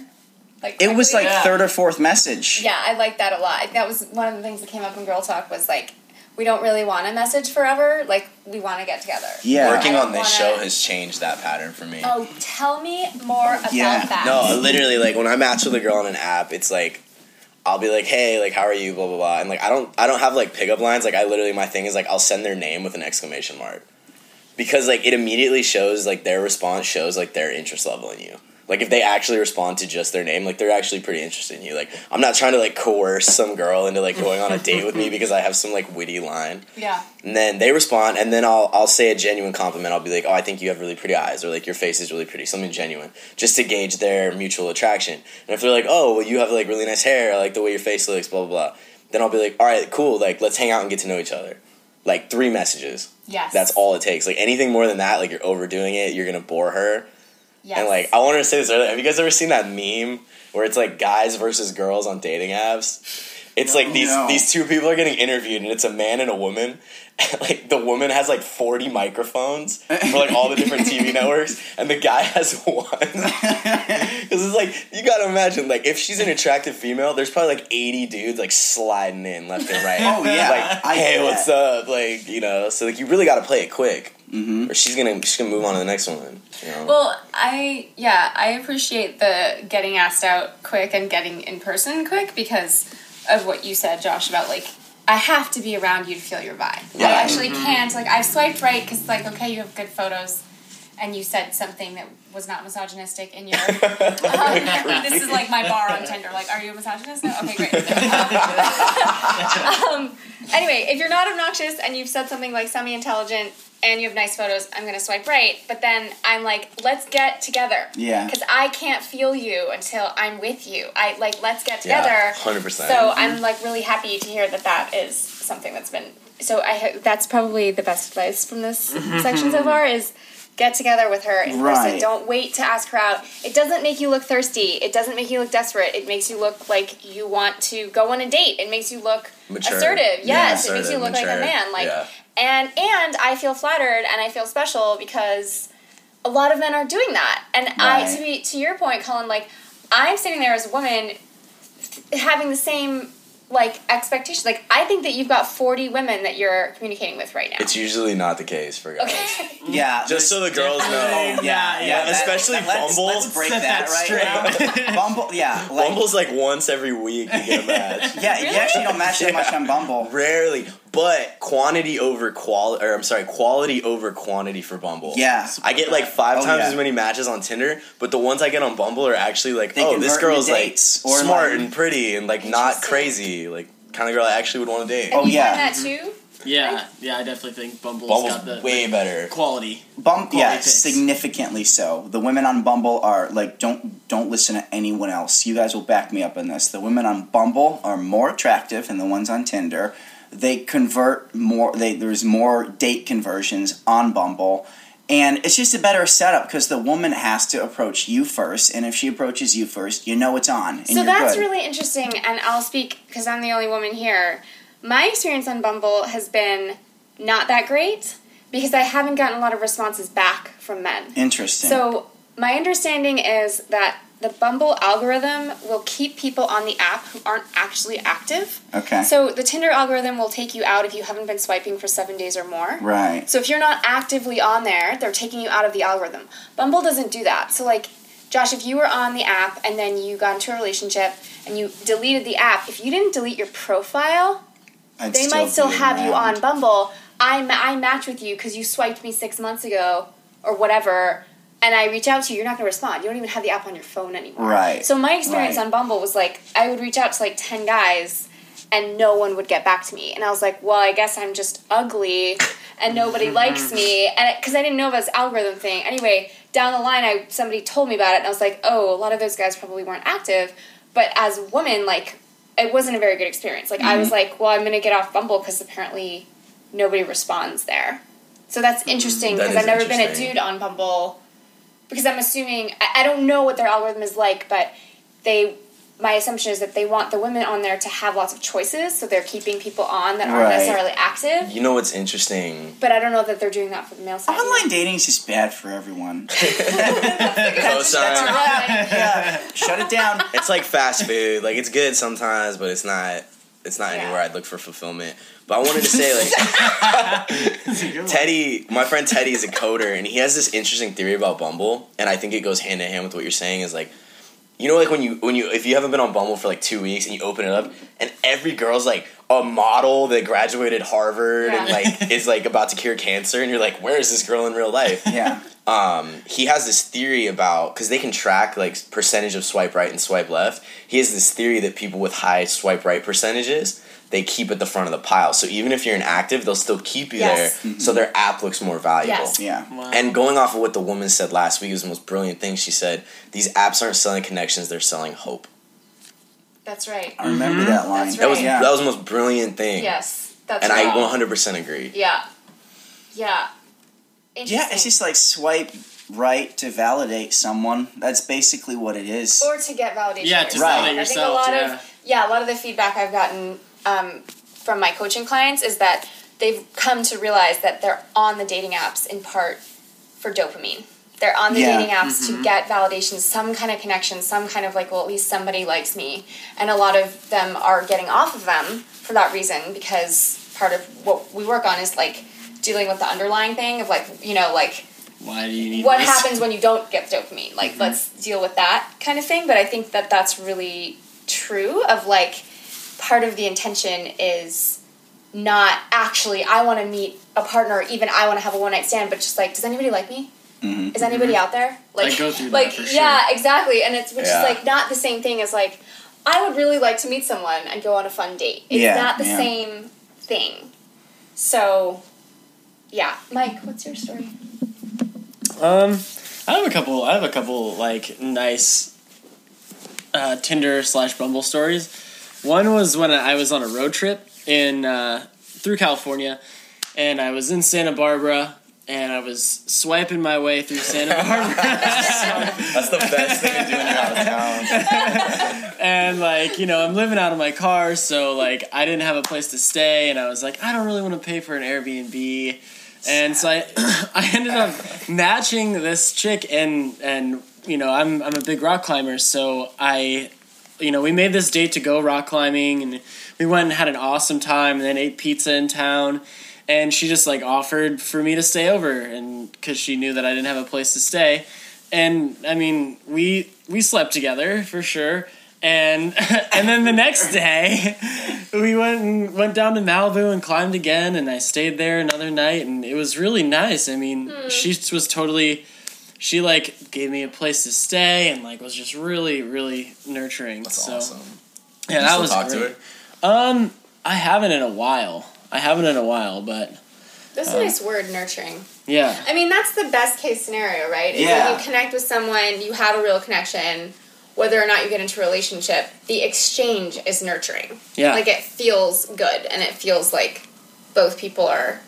Like It was like. Yeah. third or fourth message. Yeah, I like that a lot. That was one of the things that came up in Girl Talk was like we don't really want to message forever. Like we want to get together. Yeah. Working on this wanna- show has changed that pattern for me. Oh, tell me more about Yeah. that. No, literally, like when I match with a girl on an app, it's like I'll be like, "Hey, like, how are you?" Blah blah blah, and like I don't, I don't have like pickup lines. Like I literally, my thing is like I'll send their name with an exclamation mark because like it immediately shows like their response shows like their interest level in you. Like if they actually respond to just their name, like they're actually pretty interested in you. Like I'm not trying to like coerce some girl into like going on a date with me because I have some like witty line. Yeah. And then they respond, and then I'll I'll say a genuine compliment. I'll be like, "Oh, I think you have really pretty eyes," or like, "Your face is really pretty," something genuine, just to gauge their mutual attraction. And if they're like, "Oh, well, you have like really nice hair," I like the way your face looks, blah blah blah, then I'll be like, "All right, cool. Like, let's hang out and get to know each other." Like three messages. Yes. That's all it takes. Like anything more than that, like you're overdoing it. You're gonna bore her. Yes. And like, I wanted to say this earlier. Have you guys ever seen that meme where it's like guys versus girls on dating apps? It's like these No. these two people are getting interviewed, and it's a man and a woman. And, like the woman has like forty microphones for like all the different TV networks, and the guy has one. Because it's like you gotta imagine, like if she's an attractive female, there's probably like eighty dudes like sliding in left and right. Oh, yeah. like I hey, get what's up? Like you know, so like you really gotta play it quick, Mm-hmm. or she's gonna she's gonna move on to the next one. You know? Well, I yeah, I appreciate the getting asked out quick and getting in person quick because of what you said, Josh, about like I have to be around you to feel your vibe. I Yeah. actually can't. Like I've swiped right because like okay, you have good photos, and you said something that was not misogynistic in your. Um, this is like my bar on Tinder. Like, are you a misogynist? No. Okay, great. Um, um, anyway, if you're not obnoxious and you've said something like semi-intelligent and you have nice photos, I'm gonna swipe right. But then I'm like, let's get together. Yeah. Because I can't feel you until I'm with you. I like, let's get Yeah, together. 100%. So I'm like really happy to hear that that is something that's been. So I that's probably the best advice from this mm-hmm. section so far is get together with her in person. Right. Don't wait to ask her out. It doesn't make you look thirsty. It doesn't make you look desperate. It makes you look like you want to go on a date. It makes you look Mature. assertive. Yeah, Yes, it makes you assertive, look like a man. Like Yeah. And and I feel flattered and I feel special because a lot of men are doing that. And I to be to your point, Cullen, like I'm sitting there as a woman having the same like expectations. Like I think that you've got forty women that you're communicating with right now. It's usually not the case for guys. okay. Yeah. Just so the girls know. Oh, yeah, yeah, that- especially let's- Bumble. Let's break that, that right straight. now. Bumble, yeah, like, Bumble's like once every week you get a match. yeah. You actually don't match that much on Bumble. Rarely, but quantity over quality, or I'm sorry, quality over quantity for Bumble. Yeah. I get like five Oh, times yeah. as many matches on Tinder, but the ones I get on Bumble are actually like, They oh, this girl's like or, smart like- and pretty and like not crazy, like kind of girl I actually would want to date. Oh, and Oh, yeah. that too. Yeah, yeah, I definitely think Bumble's, Bumble's got the, way the better. quality. Bum, yeah, picks. significantly so. The women on Bumble are like, don't don't listen to anyone else. You guys will back me up on this. The women on Bumble are more attractive than the ones on Tinder. They convert more. They there's more date conversions on Bumble, and it's just a better setup because the woman has to approach you first, and if she approaches you first, you know it's on. And So that's good. really interesting, and I'll speak because I'm the only woman here. My experience on Bumble has been not that great because I haven't gotten a lot of responses back from men. interesting. So my understanding is that the Bumble algorithm will keep people on the app who aren't actually active. okay, So the Tinder algorithm will take you out if you haven't been swiping for seven days or more. right. So if you're not actively on there, they're taking you out of the algorithm. Bumble doesn't do that. So like Josh, if you were on the app and then you got into a relationship and you deleted the app, if you didn't delete your profile, I'd they might still have you on Bumble. I ma- I match with you because you swiped me six months ago or whatever, and I reach out to you. You're not going to respond. You don't even have the app on your phone anymore. Right. So my experience Right. on Bumble was like I would reach out to like ten guys. And no one would get back to me, and I was like, "Well, I guess I'm just ugly, and nobody likes me." And because I didn't know about this algorithm thing. Anyway, down the line, I somebody told me about it, and I was like, "Oh, a lot of those guys probably weren't active." But as a woman, like, it wasn't a very good experience. Like, I was like, "Well, I'm gonna get off Bumble because apparently nobody responds there." So that's interesting because I've never been a dude on Bumble because I'm assuming I, I don't know what their algorithm is like, but they my assumption is that they want the women on there to have lots of choices, so they're keeping people on that aren't Right. necessarily active. You know what's interesting? But I don't know that they're doing that for the male side. Online dating is just bad for everyone. Co-sign. Yeah, shut it down. It's like fast food. Like it's good sometimes, but it's not. It's not Yeah. anywhere I'd look for fulfillment. But I wanted to say, like, Teddy, my friend Teddy is a coder, and he has this interesting theory about Bumble, and I think it goes hand in hand with what you're saying. Is like, you know, like when you when you if you haven't been on Bumble for like two weeks and you open it up, and every girl's like a model that graduated Harvard and like is like about to cure cancer, and you're like, where is this girl in real life? Yeah. Um, he has this theory about because they can track like percentage of swipe right and swipe left. He has this theory that people with high swipe right percentages they keep at the front of the pile. So even if you're inactive, they'll still keep you Yes. there, so their app looks more valuable. Yes. Yeah. Wow. And going off of what the woman said last week was the most brilliant thing. She said these apps aren't selling connections; they're selling hope. That's right. I remember that line. That's That was Yeah. that was the most brilliant thing. Yes, that's right. and right. I 100% agree. Yeah. Yeah. Yeah, it's just like swipe right to validate someone. That's basically what it is. or to get validation. Yeah, to yourself. validate I think a lot yeah. of yeah, a lot of the feedback I've gotten um, from my coaching clients is that they've come to realize that they're on the dating apps in part for dopamine. They're on the Yeah. dating apps to get validation, some kind of connection, some kind of like, well, at least somebody likes me. And a lot of them are getting off of them for that reason because part of what we work on is like dealing with the underlying thing of like, you know, like Why do you need what this? happens when you don't get dopamine? Like let's deal with that kind of thing. But i think that that's really true of like part of the intention is not actually i want to meet a partner even i want to have a one night stand but just like does anybody like me? Mhm. is anybody out there? Like I go through that like yeah exactly. And it's which Yeah. is like not the same thing as like i would really like to meet someone and go on a fun date. It's Yeah, not the yeah. same thing. So yeah mike what's your story Um, I have a couple. I have a couple like nice uh, Tinder slash Bumble stories. One was when I was on a road trip in uh, through California, and I was in Santa Barbara, and I was swiping my way through Santa Barbara, That's the best thing to do when you're out of town. and like you know I'm living out of my car, so like I didn't have a place to stay, and I was like I don't really want to pay for an Airbnb. And so I, I ended up matching this chick, and and you know I'm I'm a big rock climber, so I you know, we made this date to go rock climbing, and we went and had an awesome time, and then ate pizza in town. And she just like offered for me to stay over, and because she knew that I didn't have a place to stay, and I mean, we we slept together for sure. And and then the next day, we went and went down to Malibu and climbed again, and I stayed there another night, and it was really nice. I mean, she was totally she like gave me a place to stay and like was just really really nurturing That's so awesome. yeah that was talk to great. her? um i haven't in a while i haven't in a while but That's a nice word, nurturing. yeah I mean, that's the best case scenario, right? Is Yeah. you connect with someone, you have a real connection, whether or not you get into a relationship, the exchange is nurturing. yeah Like it feels good and it feels like both people are,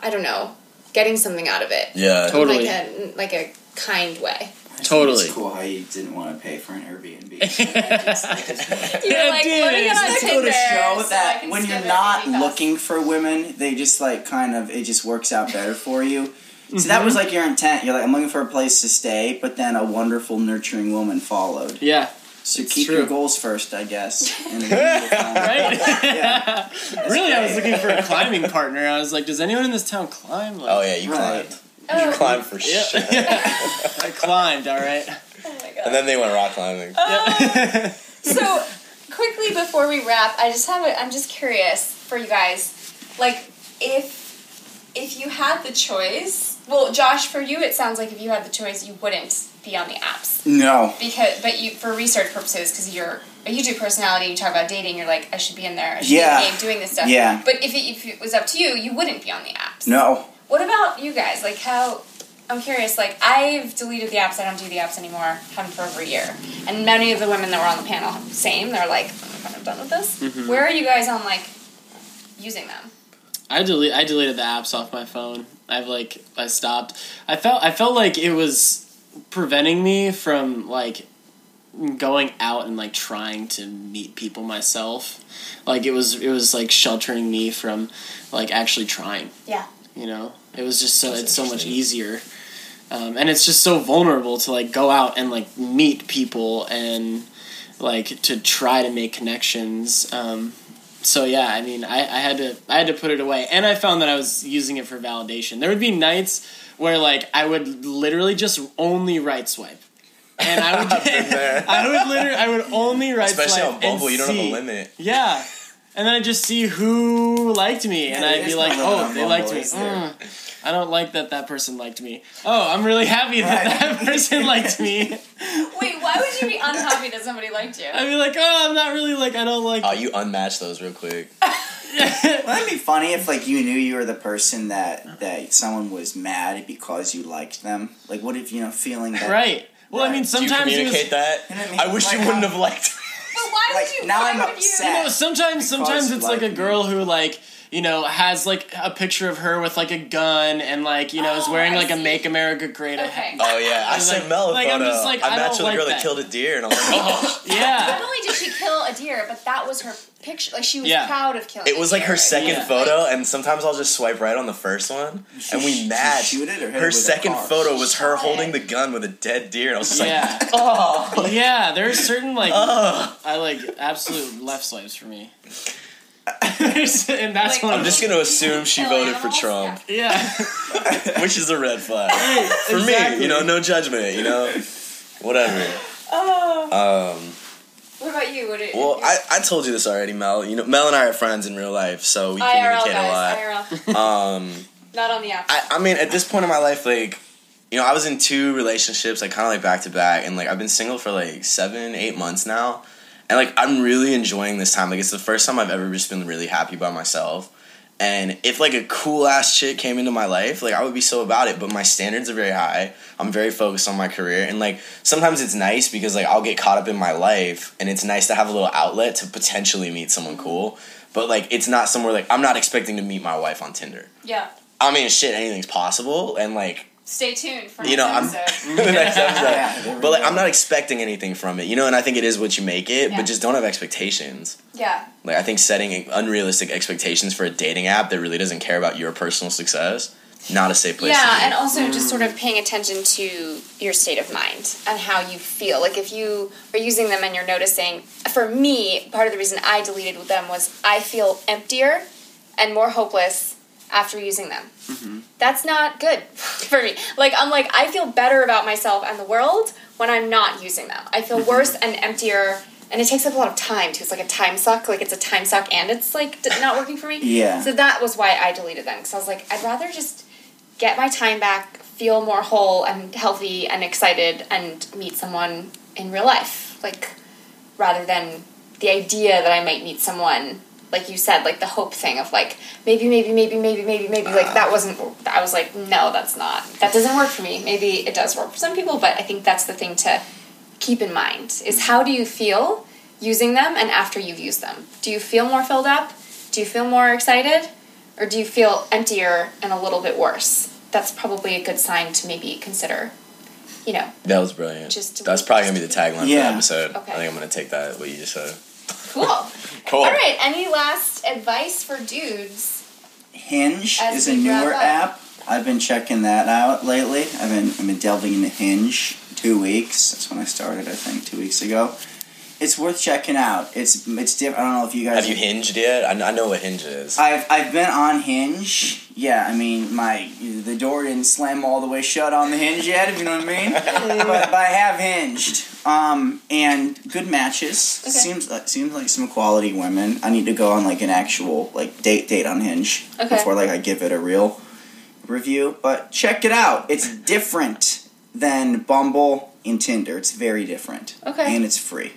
I don't know, getting something out of it. Yeah. Totally. Like a, like a kind way. Totally. It's cool how you didn't want to pay for an Airbnb. You're Yeah, like, dude, let me get on Tinder go to show so that can when you're not looking for women, they just like kind of it just works out better for you. So Mm-hmm. that was like your intent. You're like, I'm looking for a place to stay, but then a wonderful, nurturing woman followed. yeah So It's keep true. your goals first, I guess. And then you'll find- right Yeah. really i was looking for a climbing partner i was like does anyone in this town climb like, Oh yeah, you Right. climbed. Oh. You climbed for yeah. sure. i climbed all right Oh my god. And then they went rock climbing. So quickly before we wrap, I just have a, I'm just curious for you guys, like if if you had the choice. Well, Josh, for you, it sounds like if you had the choice, you wouldn't be on the apps No. because, but you for research purposes, because you're a YouTube personality, you talk about dating, you're like, I should be in there, I should Yeah. be in the game doing this stuff. Yeah. But if it, if it was up to you, you wouldn't be on the apps. No. What about you guys? Like how I'm curious, like I've deleted the apps, I don't do the apps anymore, haven't for over a year. And many of the women that were on the panel same, they're like, I'm kind of done with this. Mm-hmm. Where are you guys on like using them? I delete I deleted the apps off my phone. I've like I stopped. I felt I felt like it was preventing me from like going out and like trying to meet people myself. Like it was it was like sheltering me from like actually trying. Yeah. You know, it was just so That's it's so much easier, um, and it's just so vulnerable to like go out and like meet people and like to try to make connections. Um, so yeah, I mean, I, I had to I had to put it away, and I found that I was using it for validation. There would be nights where like I would literally just only right swipe. And I would, I've been there. I would literally, I would only right Especially swipe Especially on Bumble, and you don't have see- a limit. yeah. And then I just see who liked me, and I'd be like, "Oh, they Bumble, liked me. Mm, I don't like that that person liked me. Oh, I'm really happy that Right. that person liked me. Wait, why would you be unhappy that somebody liked you? I'd be like, "Oh, I'm not really like I don't like." Oh, you unmatch those real quick. Wouldn't it be funny if like you knew you were the person that that someone was mad because you liked them? Like what if you know feeling that right. Well, I mean, Right. Do you sometimes was- communicate that? You know I mean? I wish Like you wouldn't how- have liked. But why Like, would you? now why I'm would upset. You know, sometimes sometimes it's like like a me. girl who like you know has like a picture of her with like a gun and like you know is Oh, wearing I like a "Make America Great" Okay. Oh yeah, I I was like- Mel a like, I'm just like, I I matched don't with a girl that that. killed a deer, and I'm like, oh. Not only did she kill a deer, but that was her picture. Like she was Yeah. proud of killing. It was like her It second wasn't photo, and sometimes I'll just swipe right on the first one, and we she matched. shoot it or her second photo was her holding it. the gun with a dead deer, and I was just Yeah. like, oh, yeah, there's certain like oh. I like absolute left swipes for me. There's- and that's Like, one I'm just gonna assume she Kill voted for? Trump, Yeah. which is a red flag for me. You know, no judgment. You know, whatever. Oh. Um, What about you? What did, well, I, I told you this already, Mel. You know, Mel and I are friends in real life, so we IRL communicate a lot. guys, IRL, Um, not on the app. I, I mean, at this point in my life, like, you know, I was in two relationships, like, kind of like back to back, and like, I've been single for like seven, eight months now, and like, I'm really enjoying this time. Like, it's the first time I've ever just been really happy by myself. And if like a cool ass chick came into my life, like I would be so about it. But my standards are very high. I'm very focused on my career, and like sometimes it's nice because like I'll get caught up in my life, and it's nice to have a little outlet to potentially meet someone mm-hmm. cool. But like it's not somewhere like I'm not expecting to meet my wife on Tinder. yeah. I mean, shit, anything's possible, and like Stay tuned for You next know, I'm- episode. the next episode. Yeah, But like. I'm not expecting anything from it, you know. And I think it is what you make it, Yeah. but just don't have expectations. yeah. Like, I think setting unrealistic expectations for a dating app that really doesn't care about your personal success not a safe place. Yeah, to be. and also just sort of mm. paying attention to your state of mind and how you feel. Like if you are using them and you're noticing, for me, part of the reason I deleted them was I feel emptier and more hopeless after using them. Mm-hmm. That's not good for me. Like I'm like I feel better about myself and the world when I'm not using them. I feel mm-hmm. worse and emptier. And it takes up a lot of time too. It's like a time suck. Like it's a time suck, and it's like not working for me. Yeah. So that was why I deleted them because I was like, I'd rather just get my time back, feel more whole and healthy and excited, and meet someone in real life. Like, rather than the idea that I might meet someone, like you said, like the hope thing of like, maybe, maybe, maybe, maybe, maybe, maybe. Like, that uh. wasn't, I was like, no, that's not, that doesn't work for me. Maybe it does work for some people, but I think that's the thing to keep in mind is mm. how do you feel using them and after you've used them? Do you feel more filled up? Do you feel more excited? Or do you feel emptier and a little bit worse? That's probably a good sign to maybe consider, you know, that was brilliant. Just- That's probably gonna be the tagline for the episode. Okay. I think I'm gonna take that what you just said. Cool. Cool. All right, any last advice for dudes? Hinge As is a newer app. I've been checking that out lately. I've been I've been delving into Hinge two weeks. That's when I started. I think two weeks ago. It's worth checking out. It's it's different. I don't know if you guys Have you hinged yet? I, I know what hinge is. I've I've been on Hinge. Yeah, I mean my the door didn't slam all the way shut on the hinge yet, if you know what I mean. but, but I have hinged. Um, and good matches. Okay. Seems like seems like some quality women. I need to go on like an actual like date date on Hinge Okay. before like I give it a real review. But check it out. It's different than Bumble and Tinder. It's very different. Okay. And it's free.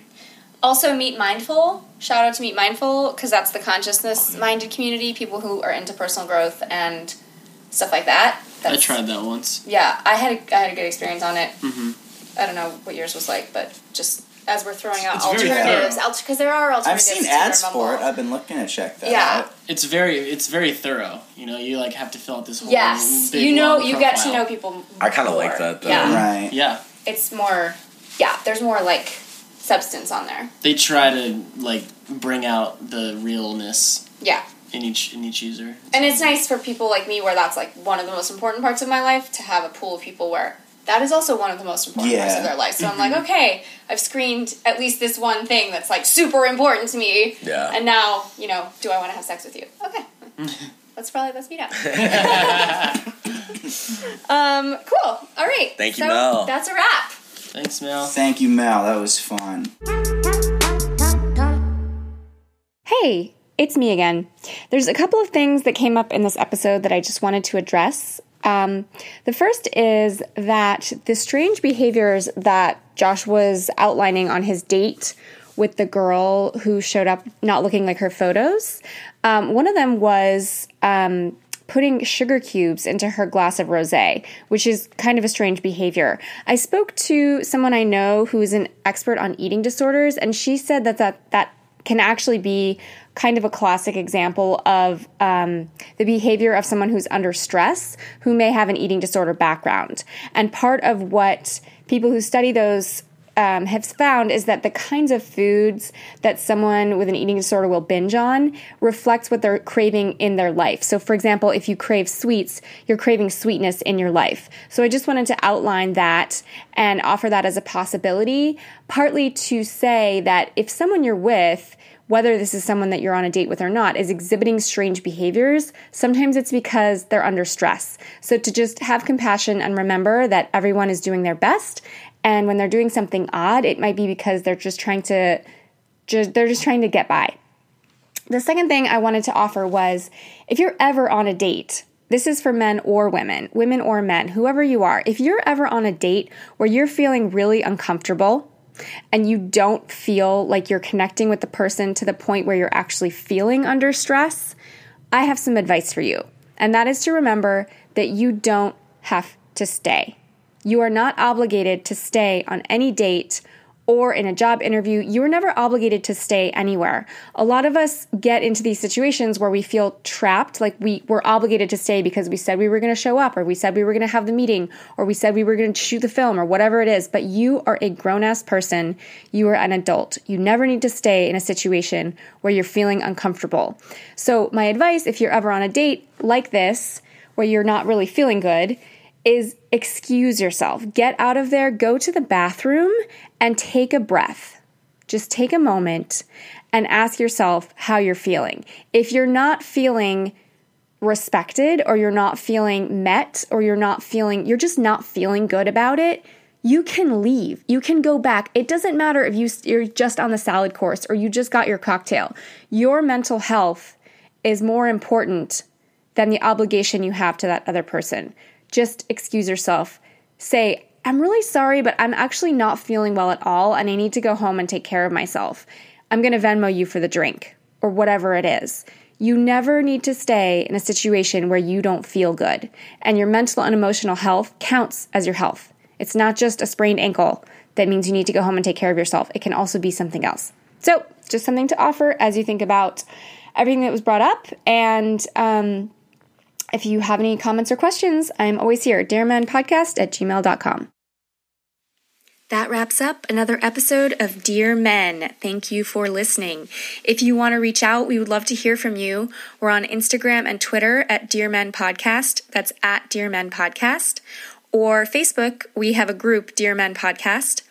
Also, Meet Mindful. Shout out to Meet Mindful because that's the consciousness minded community, people who are into personal growth and stuff like that. I tried that once. Yeah, I had a, I had a good experience on it. hmm I don't know what yours was like, but just as we're throwing out It's alternatives, thorough. because there are alternatives. I've alternatives. seen ads for it. I've been looking to check that Yeah. out. It's very it's very thorough. You know, you like have to fill out this whole Yes, big, you know, long you get to know people. I kinda like that, though. Yeah, Right. Yeah, it's more. Yeah, there's more like substance on there. they try to like bring out the realness Yeah. in each in each user. And it's nice for people like me where that's like one of the most important parts of my life to have a pool of people where that is also one of the most important parts of their life. So I'm like, okay, I've screened at least this one thing that's like super important to me. Yeah. And now, you know, do I want to have sex with you? Okay. let's probably let's meet up. um, cool. All right. Thank you, so Mel. That's a wrap. Thanks, Mel. Thank you, Mel. That was fun. Hey, it's me again. There's a couple of things that came up in this episode that I just wanted to address. Um, the first is that the strange behaviors that Josh was outlining on his date with the girl who showed up not looking like her photos. Um, one of them was um, putting sugar cubes into her glass of rosé, which is kind of a strange behavior. I spoke to someone I know who is an expert on eating disorders, and she said that that that can actually be kind of a classic example of um, the behavior of someone who's under stress who may have an eating disorder background. And part of what people who study those um, have found is that the kinds of foods that someone with an eating disorder will binge on reflects what they're craving in their life. So, for example, if you crave sweets, you're craving sweetness in your life. So, I just wanted to outline that and offer that as a possibility, partly to say that if someone you're with whether this is someone that you're on a date with or not, is exhibiting strange behaviors, sometimes it's because they're under stress. So to just have compassion and remember that everyone is doing their best. And when they're doing something odd, it might be because they're just trying to, just, they're just trying to get by. The second thing I wanted to offer was if you're ever on a date, this is for men or women, women or men, whoever you are. If you're ever on a date where you're feeling really uncomfortable, and you don't feel like you're connecting with the person to the point where you're actually feeling under stress, I have some advice for you. And that is to remember that you don't have to stay. You are not obligated to stay on any date or in a job interview. You are never obligated to stay anywhere. A lot of us get into these situations where we feel trapped, like we were obligated to stay because we said we were going to show up, or we said we were going to have the meeting, or we said we were going to shoot the film, or whatever it is. But you are a grown ass person. You are an adult. You never need to stay in a situation where you're feeling uncomfortable. So, my advice if you're ever on a date like this, where you're not really feeling good is excuse yourself. Get out of there, go to the bathroom, and take a breath. Just take a moment and ask yourself how you're feeling. If you're not feeling respected or you're not feeling met or you're not feeling, you're just not feeling good about it, you can leave. You can go back. It doesn't matter if you, you're just on the salad course or you just got your cocktail. Your mental health is more important than the obligation you have to that other person. Just excuse yourself. Say, I'm really sorry, but I'm actually not feeling well at all, and I need to go home and take care of myself. I'm going to Venmo you for the drink, or whatever it is. You never need to stay in a situation where you don't feel good, and your mental and emotional health counts as your health. It's not just a sprained ankle that means you need to go home and take care of yourself, it can also be something else. So, just something to offer as you think about everything that was brought up. And um, if you have any comments or questions, I'm always here, dearmenpodcast at gmail.com. That wraps up another episode of Dear Men. Thank you for listening. If you want to reach out, we would love to hear from you. We're on Instagram and Twitter at Dear Men Podcast. That's at Dear Men Podcast. Or Facebook, we have a group, Dear Men Podcast.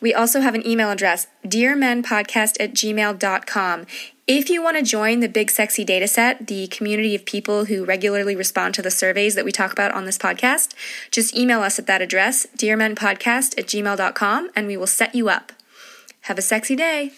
We also have an email address, dearmenpodcast at gmail.com. If you want to join the Big Sexy Dataset, the community of people who regularly respond to the surveys that we talk about on this podcast, just email us at that address, dearmenpodcast at gmail.com, and we will set you up. Have a sexy day.